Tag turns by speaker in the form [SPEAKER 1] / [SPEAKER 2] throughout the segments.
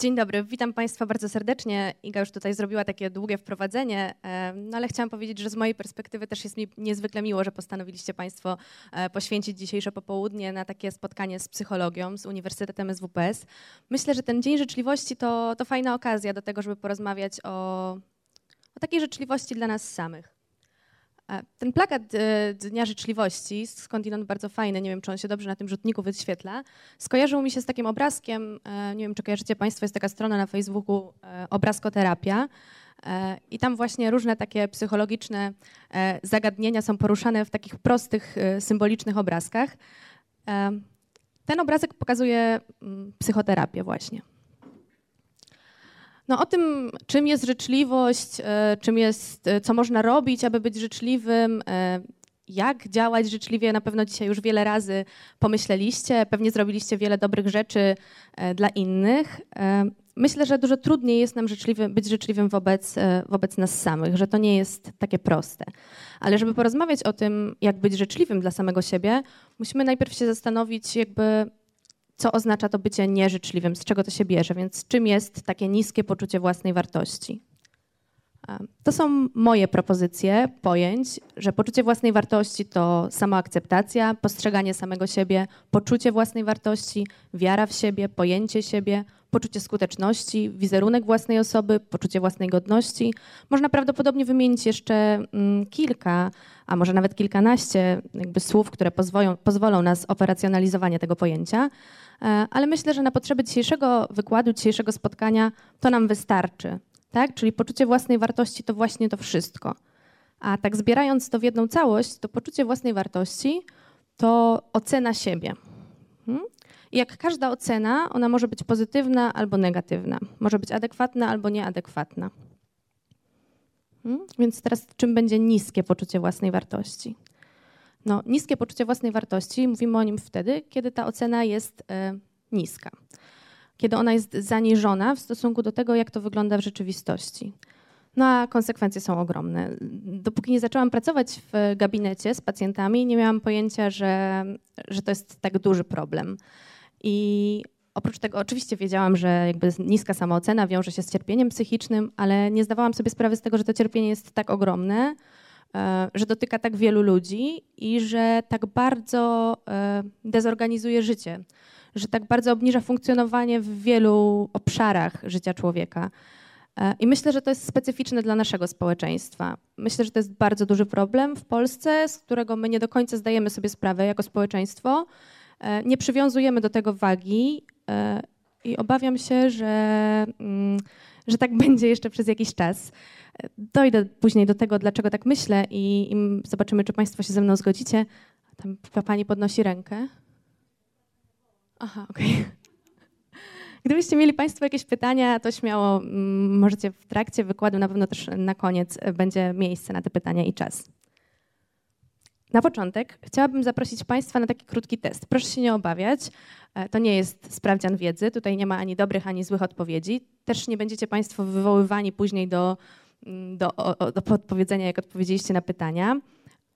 [SPEAKER 1] Dzień dobry, witam Państwa bardzo serdecznie. Iga już tutaj zrobiła takie długie wprowadzenie, no ale chciałam powiedzieć, że z mojej perspektywy też jest mi niezwykle miło, że postanowiliście Państwo e, poświęcić dzisiejsze popołudnie na takie spotkanie z psychologią, z Uniwersytetem SWPS. Myślę, że ten Dzień Życzliwości to, to fajna okazja do tego, żeby porozmawiać o, o takiej życzliwości dla nas samych. Ten plakat e, Dnia Życzliwości, skądinąd bardzo fajny, nie wiem, czy on się dobrze na tym rzutniku wyświetla, skojarzył mi się z takim obrazkiem, e, nie wiem, czy kojarzycie Państwo, jest taka strona na Facebooku e, Obrazkoterapia i tam właśnie różne takie psychologiczne zagadnienia są poruszane w takich prostych, symbolicznych obrazkach. Ten obrazek pokazuje mm, psychoterapię właśnie. No o tym, czym jest życzliwość, e, czym jest, e, co można robić, aby być życzliwym, e, jak działać życzliwie, na pewno dzisiaj już wiele razy pomyśleliście, pewnie zrobiliście wiele dobrych rzeczy dla innych. Myślę, że dużo trudniej jest nam życzliwy, być życzliwym wobec, wobec nas samych, że to nie jest takie proste. Ale żeby porozmawiać o tym, jak być życzliwym dla samego siebie, musimy najpierw się zastanowić, jakby co oznacza to bycie nieżyczliwym, z czego to się bierze, więc czym jest takie niskie poczucie własnej wartości. To są moje propozycje pojęć, że poczucie własnej wartości to samoakceptacja, postrzeganie samego siebie, poczucie własnej wartości, wiara w siebie, pojęcie siebie, poczucie skuteczności, wizerunek własnej osoby, poczucie własnej godności. Można prawdopodobnie wymienić jeszcze mm, kilka, a może nawet kilkanaście jakby słów, które pozwolą, pozwolą nas operacjonalizowanie tego pojęcia. E, ale myślę, że na potrzeby dzisiejszego wykładu, dzisiejszego spotkania to nam wystarczy. Tak? Czyli poczucie własnej wartości to właśnie to wszystko. A tak zbierając to w jedną całość, to poczucie własnej wartości to ocena siebie. Hmm? I jak każda ocena, ona może być pozytywna albo negatywna. Może być adekwatna albo nieadekwatna. Hmm? Więc teraz czym będzie niskie poczucie własnej wartości? No, niskie poczucie własnej wartości, mówimy o nim wtedy, kiedy ta ocena jest e, niska, kiedy ona jest zaniżona w stosunku do tego, jak to wygląda w rzeczywistości. No a konsekwencje są ogromne. Dopóki nie zaczęłam pracować w gabinecie z pacjentami, nie miałam pojęcia, że, że to jest tak duży problem. I oprócz tego oczywiście wiedziałam, że jakby niska samoocena wiąże się z cierpieniem psychicznym, ale nie zdawałam sobie sprawy z tego, że to cierpienie jest tak ogromne, że dotyka tak wielu ludzi i że tak bardzo e, dezorganizuje życie, że tak bardzo obniża funkcjonowanie w wielu obszarach życia człowieka. E, I myślę, że to jest specyficzne dla naszego społeczeństwa. Myślę, że to jest bardzo duży problem w Polsce, z którego my nie do końca zdajemy sobie sprawę jako społeczeństwo. Nie przywiązujemy do tego wagi i obawiam się, że, mm, że tak będzie jeszcze przez jakiś czas. Dojdę później do tego, dlaczego tak myślę i, i zobaczymy, czy Państwo się ze mną zgodzicie. Tam Pani podnosi rękę. Aha, okej. Okay. Gdybyście mieli Państwo jakieś pytania, to śmiało mm, możecie w trakcie wykładu, na pewno też na koniec będzie miejsce na te pytania i czas. Na początek chciałabym zaprosić Państwa na taki krótki test. Proszę się nie obawiać. E, to nie jest sprawdzian wiedzy. Tutaj nie ma ani dobrych, ani złych odpowiedzi. Też nie będziecie Państwo wywoływani później do Mm, do, do podpowiedzenia, jak odpowiedzieliście na pytania.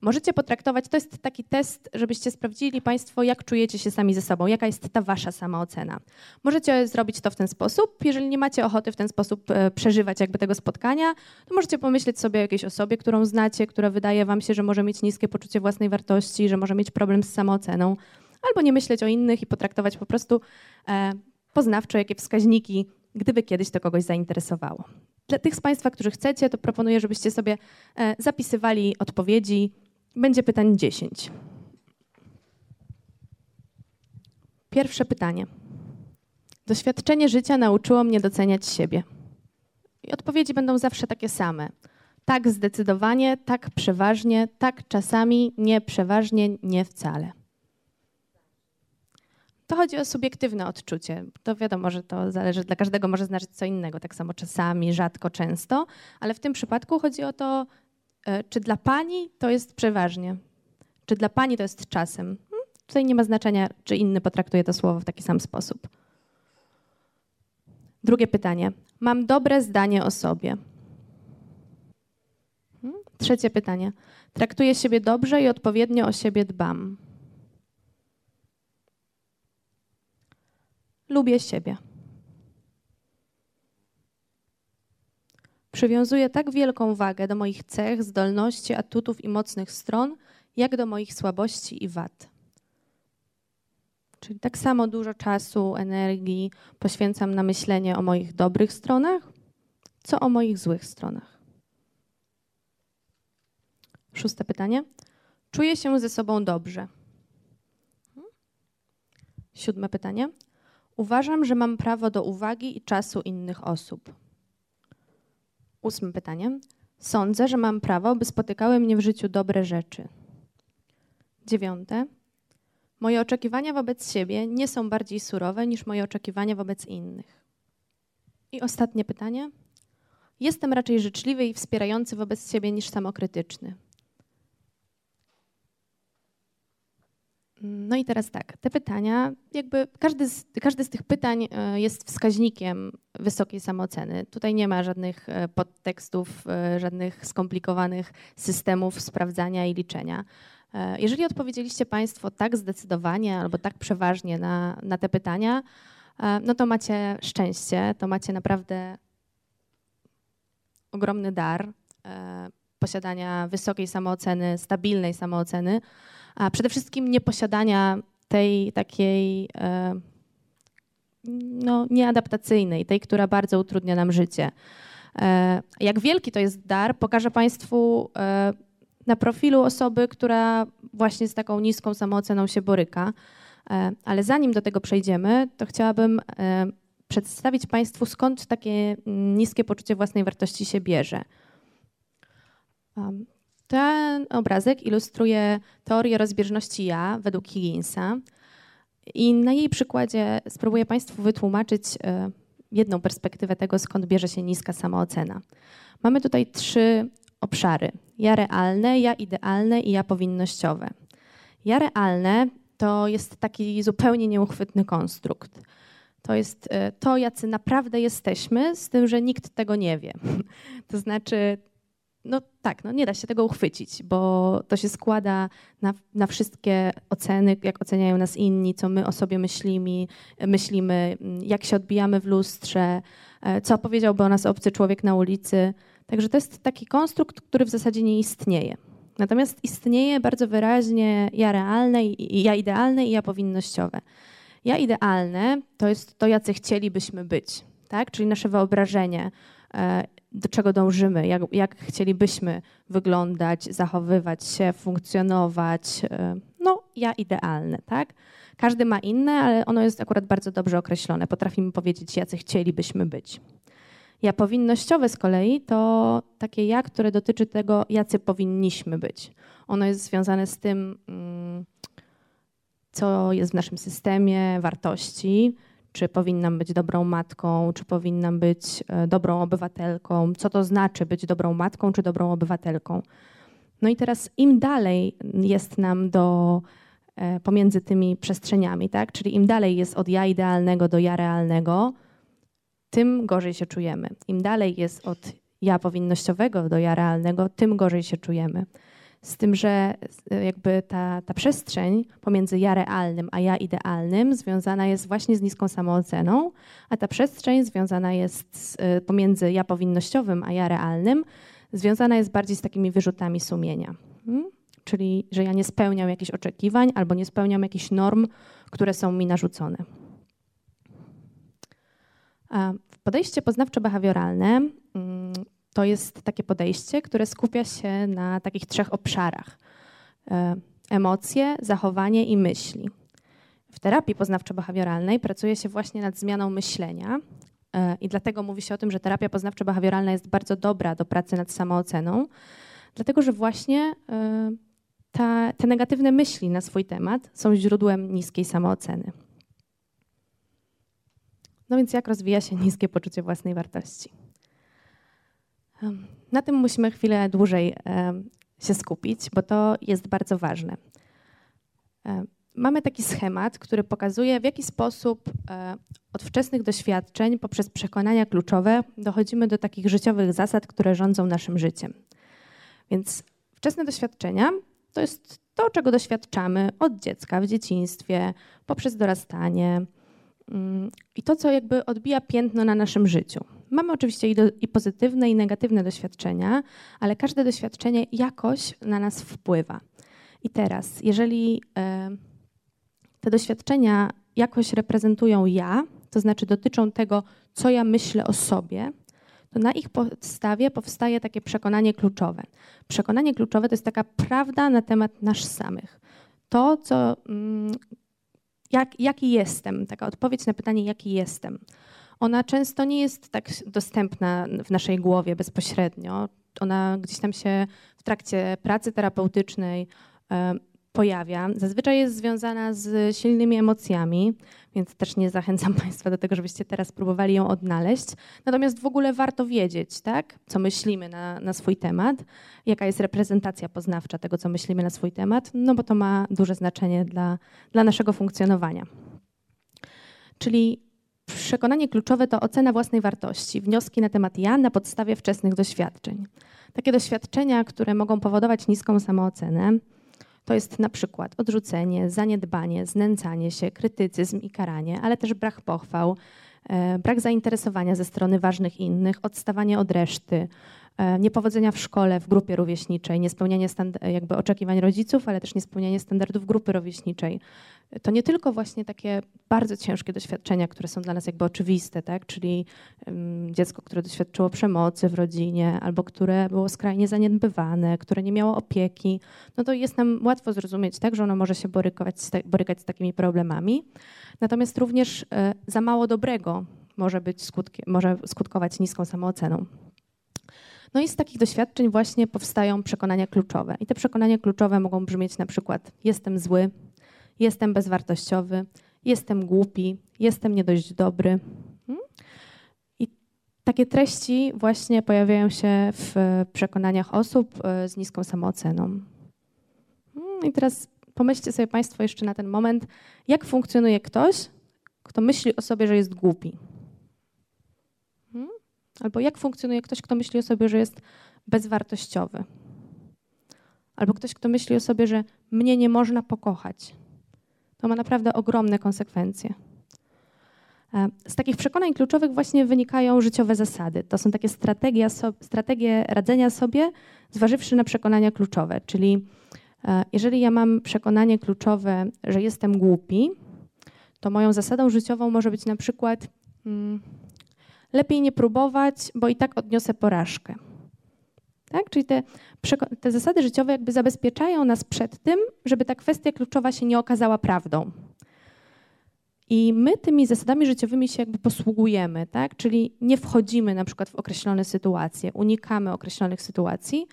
[SPEAKER 1] Możecie potraktować, to jest taki test, żebyście sprawdzili Państwo, jak czujecie się sami ze sobą, jaka jest ta Wasza samoocena. Możecie zrobić to w ten sposób. Jeżeli nie macie ochoty w ten sposób e, przeżywać jakby tego spotkania, to możecie pomyśleć sobie o jakiejś osobie, którą znacie, która wydaje Wam się, że może mieć niskie poczucie własnej wartości, że może mieć problem z samooceną, albo nie myśleć o innych i potraktować po prostu e, poznawczo, jakie wskaźniki, gdyby kiedyś to kogoś zainteresowało. Dla tych z Państwa, którzy chcecie, to proponuję, żebyście sobie e, zapisywali odpowiedzi. Będzie pytań 10. Pierwsze pytanie. Doświadczenie życia nauczyło mnie doceniać siebie. I odpowiedzi będą zawsze takie same. Tak zdecydowanie, tak przeważnie, tak czasami, nie przeważnie, nie wcale. To chodzi o subiektywne odczucie. To wiadomo, że to zależy, dla każdego może znaczyć co innego, tak samo czasami, rzadko, często, ale w tym przypadku chodzi o to, czy dla pani to jest przeważnie, czy dla pani to jest czasem. Hmm? Tutaj nie ma znaczenia, czy inny potraktuje to słowo w taki sam sposób. Drugie pytanie. Mam dobre zdanie o sobie. Hmm? Trzecie pytanie. Traktuję siebie dobrze i odpowiednio o siebie dbam. Lubię siebie. Przywiązuję tak wielką wagę do moich cech, zdolności, atutów i mocnych stron, jak do moich słabości i wad. Czyli tak samo dużo czasu, energii poświęcam na myślenie o moich dobrych stronach, co o moich złych stronach. Szóste pytanie. Czuję się ze sobą dobrze. Siódme pytanie. Uważam, że mam prawo do uwagi i czasu innych osób. Ósme pytanie. Sądzę, że mam prawo, by spotykały mnie w życiu dobre rzeczy. Dziewiąte. Moje oczekiwania wobec siebie nie są bardziej surowe niż moje oczekiwania wobec innych. I ostatnie pytanie. Jestem raczej życzliwy i wspierający wobec siebie niż samokrytyczny. No i teraz tak, te pytania, jakby każdy z, każdy z tych pytań e, jest wskaźnikiem wysokiej samooceny. Tutaj nie ma żadnych e, podtekstów, e, żadnych skomplikowanych systemów sprawdzania i liczenia. Jeżeli odpowiedzieliście Państwo tak zdecydowanie albo tak przeważnie na, na te pytania, no to macie szczęście, to macie naprawdę ogromny dar posiadania wysokiej samooceny, stabilnej samooceny a przede wszystkim nieposiadania tej takiej e, no, nieadaptacyjnej, tej, która bardzo utrudnia nam życie. E, jak wielki to jest dar, pokażę Państwu e, na profilu osoby, która właśnie z taką niską samooceną się boryka. Ale zanim do tego przejdziemy, to chciałabym przedstawić Państwu, skąd takie niskie poczucie własnej wartości się bierze. Ten obrazek ilustruje teorię rozbieżności ja według Higginsa i na jej przykładzie spróbuję Państwu wytłumaczyć e, jedną perspektywę tego, skąd bierze się niska samoocena. Mamy tutaj trzy obszary: ja realne, ja idealne i ja powinnościowe. Ja realne to jest taki zupełnie nieuchwytny konstrukt. To jest e, to, jacy naprawdę jesteśmy, z tym, że nikt tego nie wie. To znaczy, no tak, no nie da się tego uchwycić, bo to się składa na, na wszystkie oceny, jak oceniają nas inni, co my o sobie myślimy, myślimy, jak się odbijamy w lustrze, e, co powiedziałby o nas obcy człowiek na ulicy. Także to jest taki konstrukt, który w zasadzie nie istnieje. Natomiast istnieje bardzo wyraźnie ja realne, ja idealne i ja powinnościowe. Ja idealne to jest to, jacy chcielibyśmy być, tak? czyli nasze wyobrażenie e, do czego dążymy, jak, jak chcielibyśmy wyglądać, zachowywać się, funkcjonować. E, no, ja idealne, tak? Każdy ma inne, ale ono jest akurat bardzo dobrze określone. Potrafimy powiedzieć, jacy chcielibyśmy być. Ja powinnościowe z kolei to takie ja, które dotyczy tego, jacy powinniśmy być. Ono jest związane z tym, mm, co jest w naszym systemie wartości, czy powinnam być dobrą matką, czy powinnam być e, dobrą obywatelką, co to znaczy być dobrą matką, czy dobrą obywatelką. No i teraz im dalej jest nam do e, pomiędzy tymi przestrzeniami, tak? Czyli im dalej jest od ja idealnego do ja realnego, tym gorzej się czujemy. Im dalej jest od ja powinnościowego do ja realnego, tym gorzej się czujemy. Z tym, że e, jakby ta, ta przestrzeń pomiędzy ja realnym a ja idealnym związana jest właśnie z niską samooceną, a ta przestrzeń związana jest e, pomiędzy ja powinnościowym a ja realnym związana jest bardziej z takimi wyrzutami sumienia. Hmm? Czyli, że ja nie spełniam jakichś oczekiwań albo nie spełniam jakichś norm, które są mi narzucone. Podejście poznawczo-behawioralne mm, to jest takie podejście, które skupia się na takich trzech obszarach: e, emocje, zachowanie i myśli. W terapii poznawczo-behawioralnej pracuje się właśnie nad zmianą myślenia. E, I dlatego mówi się o tym, że terapia poznawczo-behawioralna jest bardzo dobra do pracy nad samooceną, dlatego że właśnie e, ta, te negatywne myśli na swój temat są źródłem niskiej samooceny. No więc jak rozwija się niskie poczucie własnej wartości? Na tym musimy chwilę dłużej się skupić, bo to jest bardzo ważne. Mamy taki schemat, który pokazuje, w jaki sposób e, od wczesnych doświadczeń, poprzez przekonania kluczowe, dochodzimy do takich życiowych zasad, które rządzą naszym życiem. Więc wczesne doświadczenia to jest to, czego doświadczamy od dziecka, w dzieciństwie, poprzez dorastanie mm, i to, co jakby odbija piętno na naszym życiu. Mamy oczywiście i, do, i, pozytywne, i negatywne doświadczenia, ale każde doświadczenie jakoś na nas wpływa. I teraz, jeżeli e, te doświadczenia jakoś reprezentują ja, to znaczy dotyczą tego, co ja myślę o sobie, to na ich podstawie powstaje takie przekonanie kluczowe. Przekonanie kluczowe to jest taka prawda na temat nas samych. To, co, mm, jak, jaki jestem, taka odpowiedź na pytanie, jaki jestem. Ona często nie jest tak dostępna w naszej głowie bezpośrednio. Ona gdzieś tam się w trakcie pracy terapeutycznej pojawia. Zazwyczaj jest związana z silnymi emocjami, więc też nie zachęcam Państwa do tego, żebyście teraz próbowali ją odnaleźć. Natomiast w ogóle warto wiedzieć, tak, co myślimy na, na swój temat, jaka jest reprezentacja poznawcza tego, co myślimy na swój temat, no bo to ma duże znaczenie dla, dla naszego funkcjonowania. Czyli przekonanie kluczowe to ocena własnej wartości, wnioski na temat ja na podstawie wczesnych doświadczeń. Takie doświadczenia, które mogą powodować niską samoocenę, to jest na przykład odrzucenie, zaniedbanie, znęcanie się, krytycyzm i karanie, ale też brak pochwał, e, brak zainteresowania ze strony ważnych innych, odstawanie od reszty, niepowodzenia w szkole, w grupie rówieśniczej, niespełnianie jakby oczekiwań rodziców, ale też niespełnianie standardów grupy rówieśniczej, to nie tylko właśnie takie bardzo ciężkie doświadczenia, które są dla nas jakby oczywiste, tak? czyli um, dziecko, które doświadczyło przemocy w rodzinie, albo które było skrajnie zaniedbywane, które nie miało opieki, no to jest nam łatwo zrozumieć, tak, że ono może się borykać borykać z takimi problemami. Natomiast również e, za mało dobrego może, być skutki, może skutkować niską samooceną. No i z takich doświadczeń właśnie powstają przekonania kluczowe. I te przekonania kluczowe mogą brzmieć na przykład jestem zły, jestem bezwartościowy, jestem głupi, jestem nie dość dobry. Hmm? I takie treści właśnie pojawiają się w przekonaniach osób e, z niską samooceną. Hmm? I teraz pomyślcie sobie Państwo jeszcze na ten moment, jak funkcjonuje ktoś, kto myśli o sobie, że jest głupi. Albo jak funkcjonuje ktoś, kto myśli o sobie, że jest bezwartościowy. Albo ktoś, kto myśli o sobie, że mnie nie można pokochać to ma naprawdę ogromne konsekwencje. E, z takich przekonań kluczowych właśnie wynikają życiowe zasady. To są takie strategie, strategie radzenia sobie, zważywszy na przekonania kluczowe. Czyli e, jeżeli ja mam przekonanie kluczowe, że jestem głupi, to moją zasadą życiową może być na przykład hmm, lepiej nie próbować, bo i tak odniosę porażkę. Tak? Czyli te, te zasady życiowe jakby zabezpieczają nas przed tym, żeby ta kwestia kluczowa się nie okazała prawdą. I my tymi zasadami życiowymi się jakby posługujemy, tak? czyli nie wchodzimy na przykład w określone sytuacje, unikamy określonych sytuacji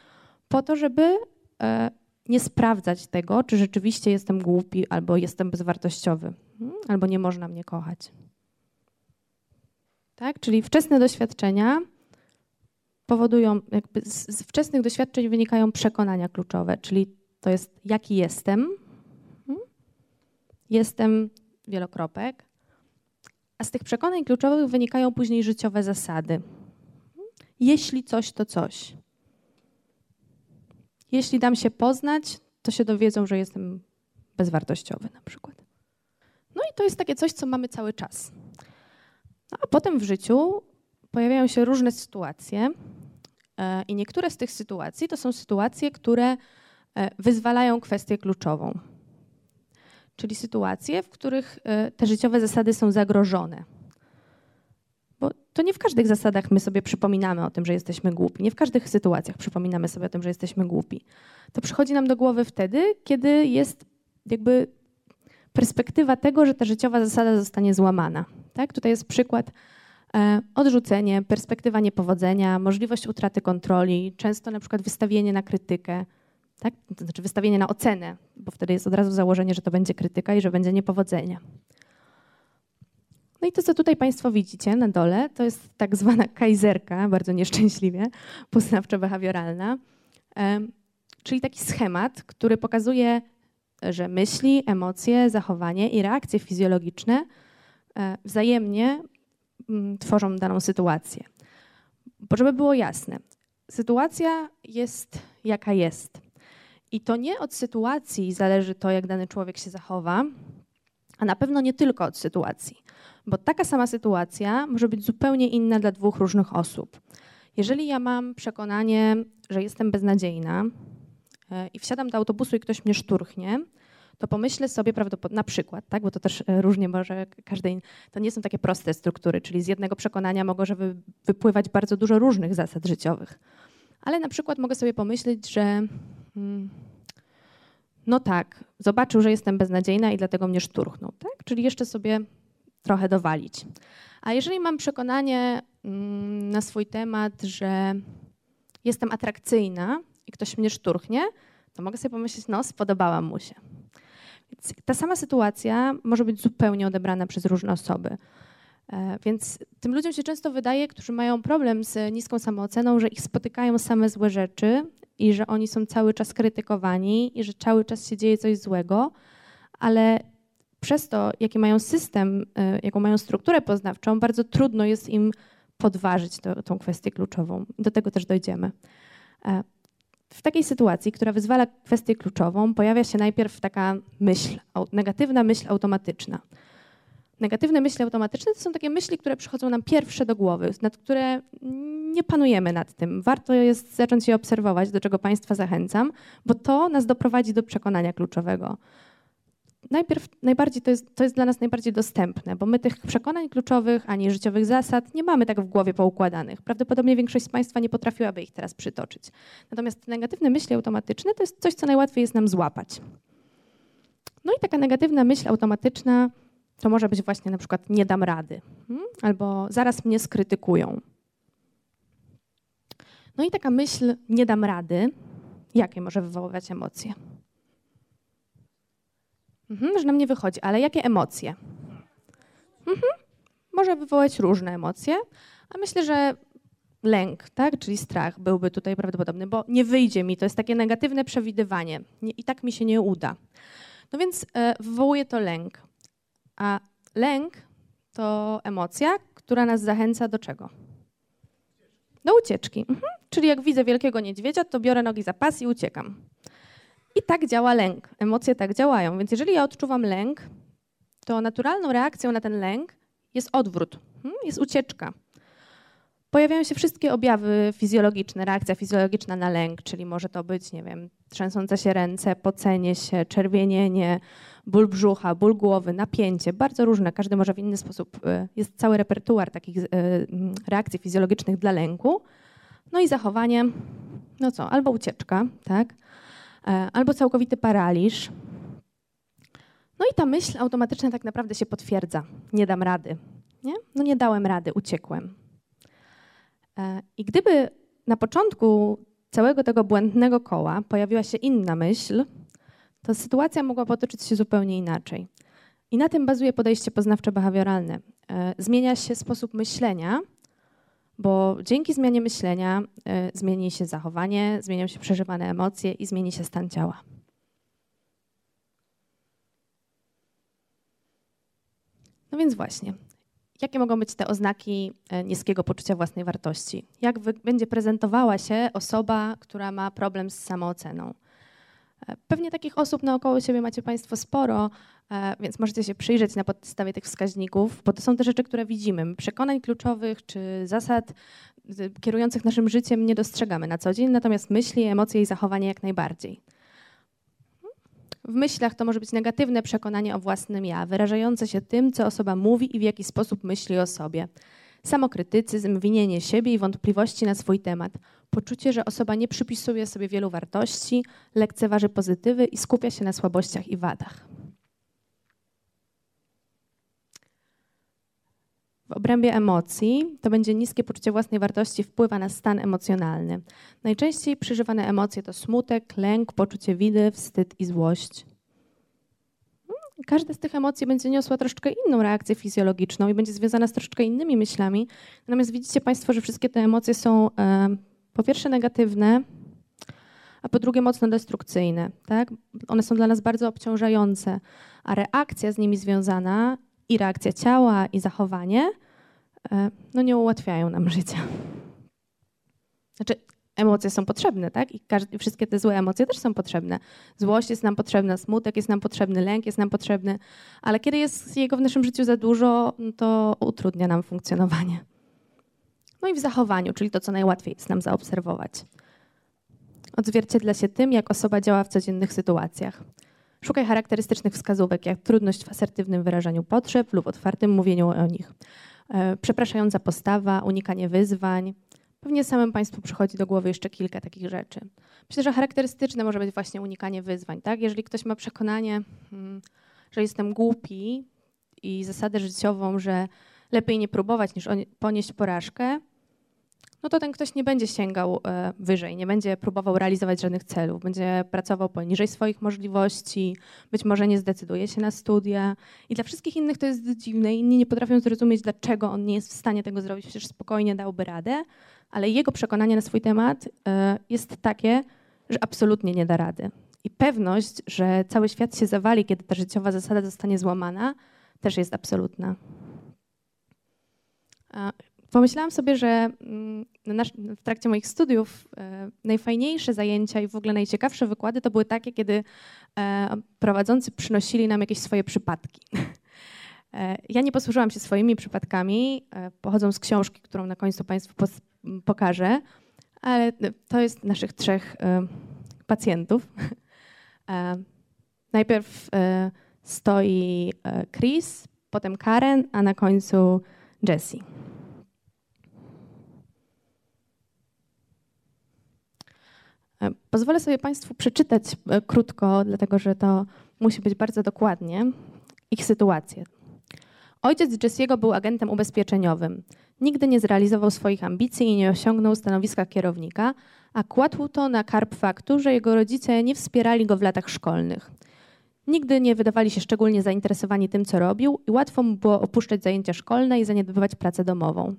[SPEAKER 1] po to, żeby e, nie sprawdzać tego, czy rzeczywiście jestem głupi, albo jestem bezwartościowy, hmm? albo nie można mnie kochać. Tak? Czyli wczesne doświadczenia powodują, jakby z wczesnych doświadczeń wynikają przekonania kluczowe, czyli to jest jaki jestem, hmm? jestem wielokropek, a z tych przekonań kluczowych wynikają później życiowe zasady. Jeśli coś, to coś. Jeśli dam się poznać, to się dowiedzą, że jestem bezwartościowy na przykład. No i to jest takie coś, co mamy cały czas. No a potem w życiu pojawiają się różne sytuacje, E, I niektóre z tych sytuacji to są sytuacje, które e, wyzwalają kwestię kluczową. Czyli sytuacje, w których e, te życiowe zasady są zagrożone. Bo to nie w każdych zasadach my sobie przypominamy o tym, że jesteśmy głupi. Nie w każdych sytuacjach przypominamy sobie o tym, że jesteśmy głupi. To przychodzi nam do głowy wtedy, kiedy jest jakby perspektywa tego, że ta życiowa zasada zostanie złamana. Tak? Tutaj jest przykład E, odrzucenie, perspektywa niepowodzenia, możliwość utraty kontroli, często na przykład wystawienie na krytykę, tak? to znaczy wystawienie na ocenę, bo wtedy jest od razu założenie, że to będzie krytyka i że będzie niepowodzenie. No i to, co tutaj Państwo widzicie na dole, to jest tak zwana kajzerka, bardzo nieszczęśliwie, poznawczo-behawioralna, e, czyli taki schemat, który pokazuje, że myśli, emocje, zachowanie i reakcje fizjologiczne wzajemnie Mm, tworzą daną sytuację. Bo żeby było jasne, sytuacja jest jaka jest. I to nie od sytuacji zależy to, jak dany człowiek się zachowa, A na pewno nie tylko od sytuacji, bo taka sama sytuacja może być zupełnie inna dla dwóch różnych osób. Jeżeli ja mam przekonanie, że jestem beznadziejna e, i wsiadam do autobusu i ktoś mnie szturchnie, to pomyślę sobie prawdopodobnie, na przykład, tak, bo to też e, różnie może każdej, to nie są takie proste struktury, czyli z jednego przekonania może wypływać bardzo dużo różnych zasad życiowych. Ale na przykład mogę sobie pomyśleć, że hmm, no tak, zobaczył, że jestem beznadziejna i dlatego mnie szturchnął, tak? Czyli jeszcze sobie trochę dowalić. A jeżeli mam przekonanie mm, na swój temat, że jestem atrakcyjna i ktoś mnie szturchnie, to mogę sobie pomyśleć, no spodobałam mu się. Ta sama sytuacja może być zupełnie odebrana przez różne osoby. E, więc tym ludziom się często wydaje, którzy mają problem z niską samooceną, że ich spotykają same złe rzeczy i że oni są cały czas krytykowani i że cały czas się dzieje coś złego, ale przez to, jaki mają system, e, jaką mają strukturę poznawczą, bardzo trudno jest im podważyć to, tą kwestię kluczową. Do tego też dojdziemy. W takiej sytuacji, która wyzwala kwestię kluczową, pojawia się najpierw taka myśl, negatywna myśl automatyczna. Negatywne myśli automatyczne to są takie myśli, które przychodzą nam pierwsze do głowy, nad które nie panujemy nad tym. Warto jest zacząć je obserwować, do czego Państwa zachęcam, bo to nas doprowadzi do przekonania kluczowego najpierw najbardziej to jest, to jest dla nas najbardziej dostępne, bo my tych przekonań kluczowych ani życiowych zasad nie mamy tak w głowie poukładanych. Prawdopodobnie większość z Państwa nie potrafiłaby ich teraz przytoczyć. Natomiast negatywne myśli automatyczne to jest coś, co najłatwiej jest nam złapać. No i taka negatywna myśl automatyczna to może być właśnie na przykład nie dam rady hmm? albo zaraz mnie skrytykują. No i taka myśl nie dam rady, jakie może wywoływać emocje? Mhm, że nam nie wychodzi, ale jakie emocje? Mhm, może wywołać różne emocje, a myślę, że lęk, tak, czyli strach byłby tutaj prawdopodobny, bo nie wyjdzie mi, to jest takie negatywne przewidywanie nie, i tak mi się nie uda. No więc e, wywołuje to lęk. A lęk to emocja, która nas zachęca do czego? Do ucieczki. Mhm. Czyli jak widzę wielkiego niedźwiedzia, to biorę nogi za pas i uciekam. I tak działa lęk. Emocje tak działają. Więc jeżeli ja odczuwam lęk, to naturalną reakcją na ten lęk jest odwrót, hmm? jest ucieczka. Pojawiają się wszystkie objawy fizjologiczne, reakcja fizjologiczna na lęk, czyli może to być, nie wiem, trzęsące się ręce, pocenie się, czerwienienie, ból brzucha, ból głowy, napięcie, bardzo różne, każdy może w inny sposób. Y, jest cały repertuar takich y, reakcji fizjologicznych dla lęku. No i zachowanie, no co, albo ucieczka, tak? E, albo całkowity paraliż. No i ta myśl automatyczna tak naprawdę się potwierdza. Nie dam rady. Nie? No nie dałem rady, uciekłem. E, I gdyby na początku całego tego błędnego koła pojawiła się inna myśl, to sytuacja mogła potoczyć się zupełnie inaczej. I na tym bazuje podejście poznawczo-behawioralne. E, zmienia się sposób myślenia, bo dzięki zmianie myślenia y, zmieni się zachowanie, zmienią się przeżywane emocje i zmieni się stan ciała. No więc właśnie, jakie mogą być te oznaki e, niskiego poczucia własnej wartości? Jak będzie prezentowała się osoba, która ma problem z samooceną? Pewnie takich osób naokoło siebie macie Państwo sporo, e, więc możecie się przyjrzeć na podstawie tych wskaźników, bo to są te rzeczy, które widzimy. Przekonań kluczowych czy zasad kierujących naszym życiem nie dostrzegamy na co dzień, natomiast myśli, emocje i zachowanie jak najbardziej. W myślach to może być negatywne przekonanie o własnym ja, wyrażające się tym, co osoba mówi i w jaki sposób myśli o sobie. Samokrytycyzm, winienie siebie i wątpliwości na swój temat. Poczucie, że osoba nie przypisuje sobie wielu wartości, lekceważy pozytywy i skupia się na słabościach i wadach. W obrębie emocji to będzie niskie poczucie własnej wartości wpływa na stan emocjonalny. Najczęściej przeżywane emocje to smutek, lęk, poczucie widy, wstyd i złość. Każda z tych emocji będzie niosła troszeczkę inną reakcję fizjologiczną i będzie związana z troszeczkę innymi myślami. Natomiast widzicie Państwo, że wszystkie te emocje są e, po pierwsze negatywne, a po drugie mocno destrukcyjne. Tak? One są dla nas bardzo obciążające, a reakcja z nimi związana i reakcja ciała, i zachowanie, e, no nie ułatwiają nam życia. Znaczy, emocje są potrzebne, tak? I wszystkie te złe emocje też są potrzebne. Złość jest nam potrzebna, smutek jest nam potrzebny, lęk jest nam potrzebny, ale kiedy jest jego w naszym życiu za dużo, no to utrudnia nam funkcjonowanie. No i w zachowaniu, czyli to, co najłatwiej jest nam zaobserwować. Odzwierciedla się tym, jak osoba działa w codziennych sytuacjach. Szukaj charakterystycznych wskazówek, jak trudność w asertywnym wyrażaniu potrzeb lub otwartym mówieniu o nich. E, przepraszająca postawa, unikanie wyzwań. Pewnie samym Państwu przychodzi do głowy jeszcze kilka takich rzeczy. Myślę, że charakterystyczne może być właśnie unikanie wyzwań. Tak? Jeżeli ktoś ma przekonanie, hmm, że jestem głupi i zasadę życiową, że lepiej nie próbować niż ponieść porażkę, no to ten ktoś nie będzie sięgał e, wyżej, nie będzie próbował realizować żadnych celów, będzie pracował poniżej swoich możliwości, być może nie zdecyduje się na studia. I dla wszystkich innych to jest dziwne. Inni nie potrafią zrozumieć, dlaczego on nie jest w stanie tego zrobić, przecież spokojnie dałby radę, ale jego przekonanie na swój temat e, jest takie, że absolutnie nie da rady. I pewność, że cały świat się zawali, kiedy ta życiowa zasada zostanie złamana, też jest absolutna pomyślałam sobie, że mm, w trakcie moich studiów e, najfajniejsze zajęcia i w ogóle najciekawsze wykłady to były takie, kiedy e, prowadzący przynosili nam jakieś swoje przypadki. E, ja nie posłużyłam się swoimi przypadkami, pochodzą z książki, którą na końcu Państwu pokażę, ale to jest naszych trzech pacjentów. Najpierw stoi Chris, potem Karen, a na końcu Jessie. E, pozwolę sobie Państwu przeczytać e, krótko, dlatego że to musi być bardzo dokładnie, ich sytuację. Ojciec Jesse'ego był agentem ubezpieczeniowym. Nigdy nie zrealizował swoich ambicji i nie osiągnął stanowiska kierownika, a kładł to na karp faktu, że jego rodzice nie wspierali go w latach szkolnych. Nigdy nie wydawali się szczególnie zainteresowani tym, co robił i łatwo mu było opuszczać zajęcia szkolne i zaniedbywać pracę domową.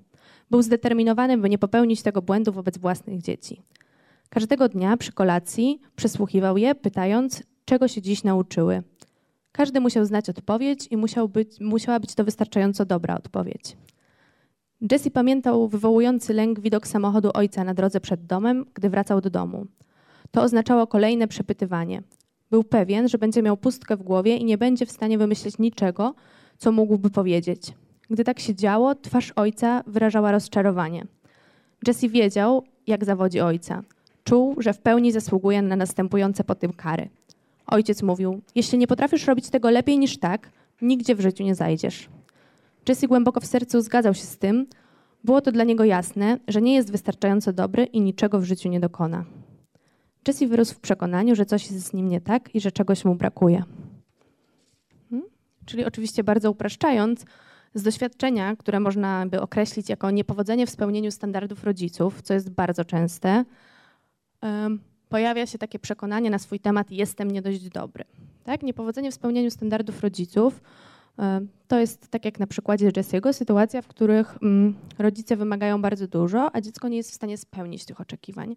[SPEAKER 1] Był zdeterminowany, by nie popełnić tego błędu wobec własnych dzieci. Każdego dnia przy kolacji przesłuchiwał je, pytając, czego się dziś nauczyły. Każdy musiał znać odpowiedź i musiał być, musiała być to wystarczająco dobra odpowiedź. Jesse pamiętał wywołujący lęk widok samochodu ojca na drodze przed domem, gdy wracał do domu. To oznaczało kolejne przepytywanie. Był pewien, że będzie miał pustkę w głowie i nie będzie w stanie wymyślić niczego, co mógłby powiedzieć. Gdy tak się działo, twarz ojca wyrażała rozczarowanie. Jesse wiedział, jak zawodzi ojca. Czuł, że w pełni zasługuje na następujące po tym kary. Ojciec mówił: Jeśli nie potrafisz robić tego lepiej niż tak, nigdzie w życiu nie zajdziesz. Jesse głęboko w sercu zgadzał się z tym. Było to dla niego jasne, że nie jest wystarczająco dobry i niczego w życiu nie dokona. Jesse wyrósł w przekonaniu, że coś jest z nim nie tak i że czegoś mu brakuje. Hmm? Czyli oczywiście bardzo upraszczając, z doświadczenia, które można by określić jako niepowodzenie w spełnieniu standardów rodziców, co jest bardzo częste, pojawia się takie przekonanie na swój temat jestem nie dość dobry. Tak? Niepowodzenie w spełnianiu standardów rodziców to jest, tak jak na przykładzie Jesse'ego, sytuacja, w których mm, rodzice wymagają bardzo dużo, a dziecko nie jest w stanie spełnić tych oczekiwań.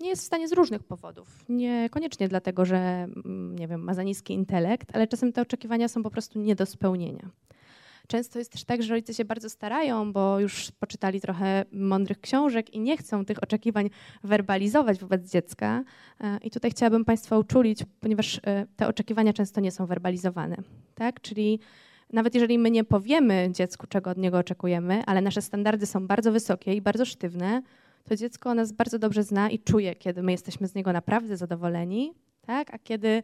[SPEAKER 1] Nie jest w stanie z różnych powodów. Niekoniecznie dlatego, że mm, nie wiem, ma za niski intelekt, ale czasem te oczekiwania są po prostu nie do spełnienia. Często jest też tak, że rodzice się bardzo starają, bo już poczytali trochę mądrych książek i nie chcą tych oczekiwań werbalizować wobec dziecka. E, I tutaj chciałabym Państwa uczulić, ponieważ e, te oczekiwania często nie są werbalizowane. Tak? Czyli nawet jeżeli my nie powiemy dziecku, czego od niego oczekujemy, ale nasze standardy są bardzo wysokie i bardzo sztywne, to dziecko nas bardzo dobrze zna i czuje, kiedy my jesteśmy z niego naprawdę zadowoleni, tak? a kiedy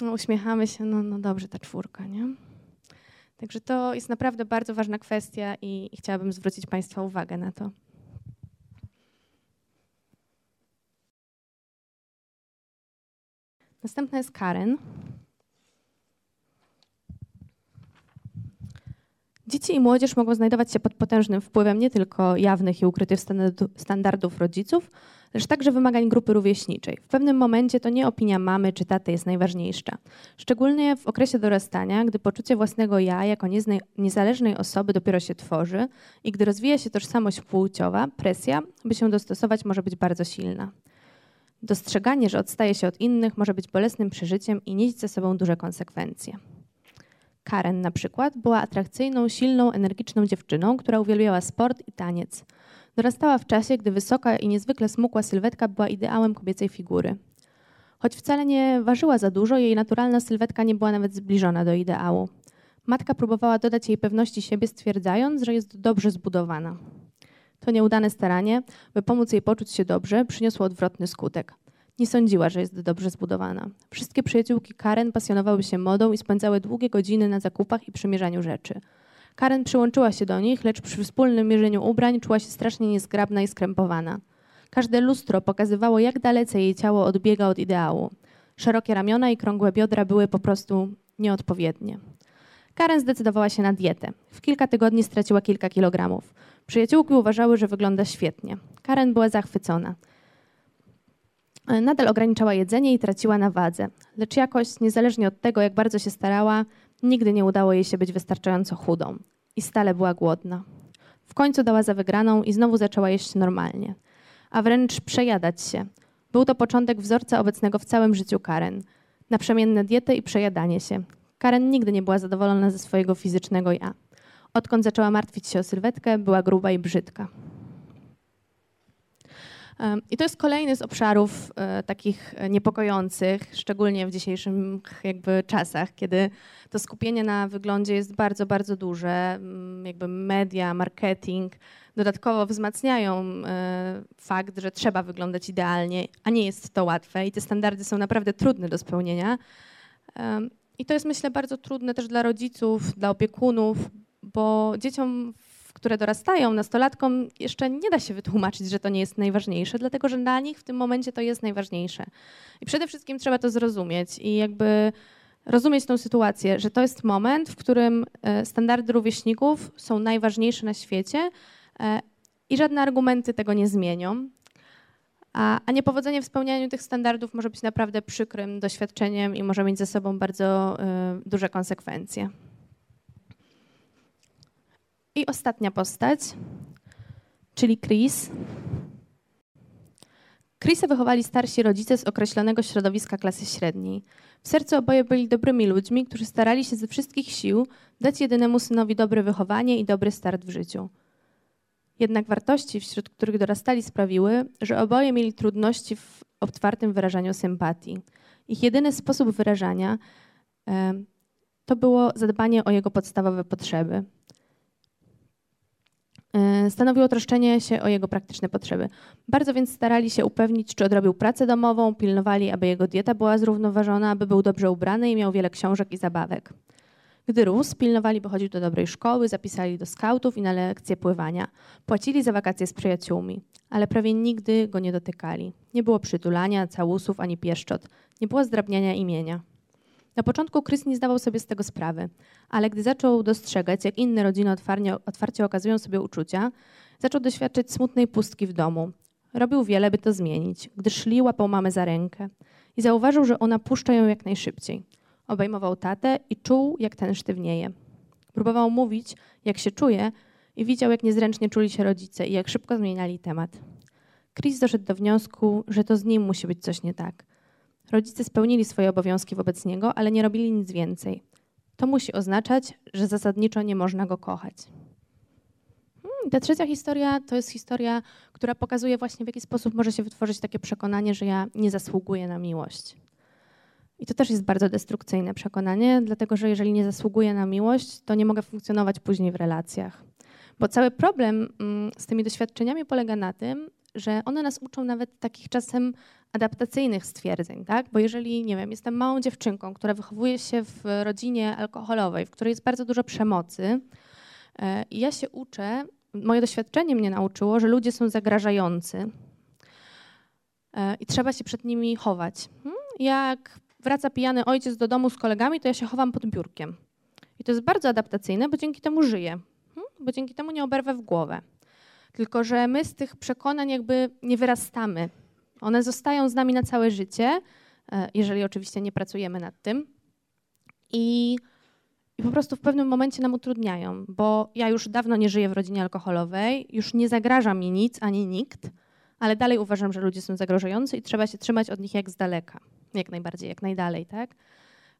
[SPEAKER 1] no, uśmiechamy się, no, no dobrze, ta czwórka, nie? Także to jest naprawdę bardzo ważna kwestia i, chciałabym zwrócić Państwa uwagę na to. Następna jest Karen. Dzieci i młodzież mogą znajdować się pod potężnym wpływem nie tylko jawnych i ukrytych standardów rodziców, lecz także wymagań grupy rówieśniczej. W pewnym momencie to nie opinia mamy czy taty jest najważniejsza. Szczególnie w okresie dorastania, gdy poczucie własnego ja jako niezależnej osoby dopiero się tworzy i gdy rozwija się tożsamość płciowa, presja, by się dostosować, może być bardzo silna. Dostrzeganie, że odstaje się od innych, może być bolesnym przeżyciem i nieść ze sobą duże konsekwencje. Karen na przykład była atrakcyjną, silną, energiczną dziewczyną, która uwielbiała sport i taniec. Dorastała w czasie, gdy wysoka i niezwykle smukła sylwetka była ideałem kobiecej figury. Choć wcale nie ważyła za dużo, jej naturalna sylwetka nie była nawet zbliżona do ideału. Matka próbowała dodać jej pewności siebie, stwierdzając, że jest dobrze zbudowana. To nieudane staranie, by pomóc jej poczuć się dobrze, przyniosło odwrotny skutek. Nie sądziła, że jest dobrze zbudowana. Wszystkie przyjaciółki Karen pasjonowały się modą i spędzały długie godziny na zakupach i przymierzaniu rzeczy. Karen przyłączyła się do nich, lecz przy wspólnym mierzeniu ubrań czuła się strasznie niezgrabna i skrępowana. Każde lustro pokazywało, jak dalece jej ciało odbiega od ideału. Szerokie ramiona i krągłe biodra były po prostu nieodpowiednie. Karen zdecydowała się na dietę. W kilka tygodni straciła kilka kilogramów. Przyjaciółki uważały, że wygląda świetnie. Karen była zachwycona. Nadal ograniczała jedzenie i traciła na wadze, lecz jakoś, niezależnie od tego, jak bardzo się starała, nigdy nie udało jej się być wystarczająco chudą i stale była głodna. W końcu dała za wygraną i znowu zaczęła jeść normalnie, a wręcz przejadać się. Był to początek wzorca obecnego w całym życiu Karen. Naprzemienne diety i przejadanie się. Karen nigdy nie była zadowolona ze swojego fizycznego ja. Odkąd zaczęła martwić się o sylwetkę, była gruba i brzydka. I to jest kolejny z obszarów e, takich niepokojących, szczególnie w dzisiejszych jakby czasach, kiedy to skupienie na wyglądzie jest bardzo, bardzo duże. Mm, jakby media, marketing dodatkowo wzmacniają e, fakt, że trzeba wyglądać idealnie, a nie jest to łatwe i te standardy są naprawdę trudne do spełnienia. I to jest myślę bardzo trudne też dla rodziców, dla opiekunów, bo dzieciom które dorastają, nastolatkom, jeszcze nie da się wytłumaczyć, że to nie jest najważniejsze, dlatego że dla nich w tym momencie to jest najważniejsze. I przede wszystkim trzeba to zrozumieć i jakby rozumieć tą sytuację, że to jest moment, w którym e, standardy rówieśników są najważniejsze na świecie e, i żadne argumenty tego nie zmienią. A, a niepowodzenie w spełnianiu tych standardów może być naprawdę przykrym doświadczeniem i może mieć ze sobą bardzo y, duże konsekwencje. I ostatnia postać, czyli Chris. Chrisa wychowali starsi rodzice z określonego środowiska klasy średniej. W sercu oboje byli dobrymi ludźmi, którzy starali się ze wszystkich sił dać jedynemu synowi dobre wychowanie i dobry start w życiu. Jednak wartości, wśród których dorastali, sprawiły, że oboje mieli trudności w otwartym wyrażaniu sympatii. Ich jedyny sposób wyrażania e, to było zadbanie o jego podstawowe potrzeby. E, stanowiło troszczenie się o jego praktyczne potrzeby. Bardzo więc starali się upewnić, czy odrobił pracę domową, pilnowali, aby jego dieta była zrównoważona, aby był dobrze ubrany i miał wiele książek i zabawek. Gdy rósł, pilnowali, by chodził do dobrej szkoły, zapisali do skautów i na lekcje pływania. Płacili za wakacje z przyjaciółmi, ale prawie nigdy go nie dotykali. Nie było przytulania, całusów ani pieszczot. Nie było zdrabniania imienia. Na początku Chris nie zdawał sobie z tego sprawy, ale gdy zaczął dostrzegać, jak inne rodziny otwarcie, okazują sobie uczucia, zaczął doświadczyć smutnej pustki w domu. Robił wiele, by to zmienić, gdy szli, łapał mamę za rękę i zauważył, że ona puszcza ją jak najszybciej. Obejmował tatę i czuł, jak ten sztywnieje. Próbował mówić, jak się czuje i widział, jak niezręcznie czuli się rodzice i jak szybko zmieniali temat. Chris doszedł do wniosku, że to z nim musi być coś nie tak – Rodzice spełnili swoje obowiązki wobec niego, ale nie robili nic więcej. To musi oznaczać, że zasadniczo nie można go kochać. Hmm, ta trzecia historia to jest historia, która pokazuje właśnie w jaki sposób może się wytworzyć takie przekonanie, że ja nie zasługuję na miłość. I to też jest bardzo destrukcyjne przekonanie, dlatego że jeżeli nie zasługuję na miłość, to nie mogę funkcjonować później w relacjach. Bo cały problem mm, z tymi doświadczeniami polega na tym, że one nas uczą nawet takich czasem adaptacyjnych stwierdzeń, tak? Bo jeżeli, nie wiem, jestem małą dziewczynką, która wychowuje się w rodzinie alkoholowej, w której jest bardzo dużo przemocy, e, i ja się uczę, moje doświadczenie mnie nauczyło, że ludzie są zagrażający e, i trzeba się przed nimi chować. Hmm? Jak wraca pijany ojciec do domu z kolegami, to ja się chowam pod biurkiem. I to jest bardzo adaptacyjne, bo dzięki temu żyję, hmm? bo dzięki temu nie oberwę w głowę. Tylko, że my z tych przekonań jakby nie wyrastamy. One zostają z nami na całe życie, e, jeżeli oczywiście nie pracujemy nad tym. I, I, po prostu w pewnym momencie nam utrudniają, bo ja już dawno nie żyję w rodzinie alkoholowej, już nie zagraża mi nic ani nikt, ale dalej uważam, że ludzie są zagrożający i trzeba się trzymać od nich jak z daleka. Jak najbardziej, jak najdalej, tak?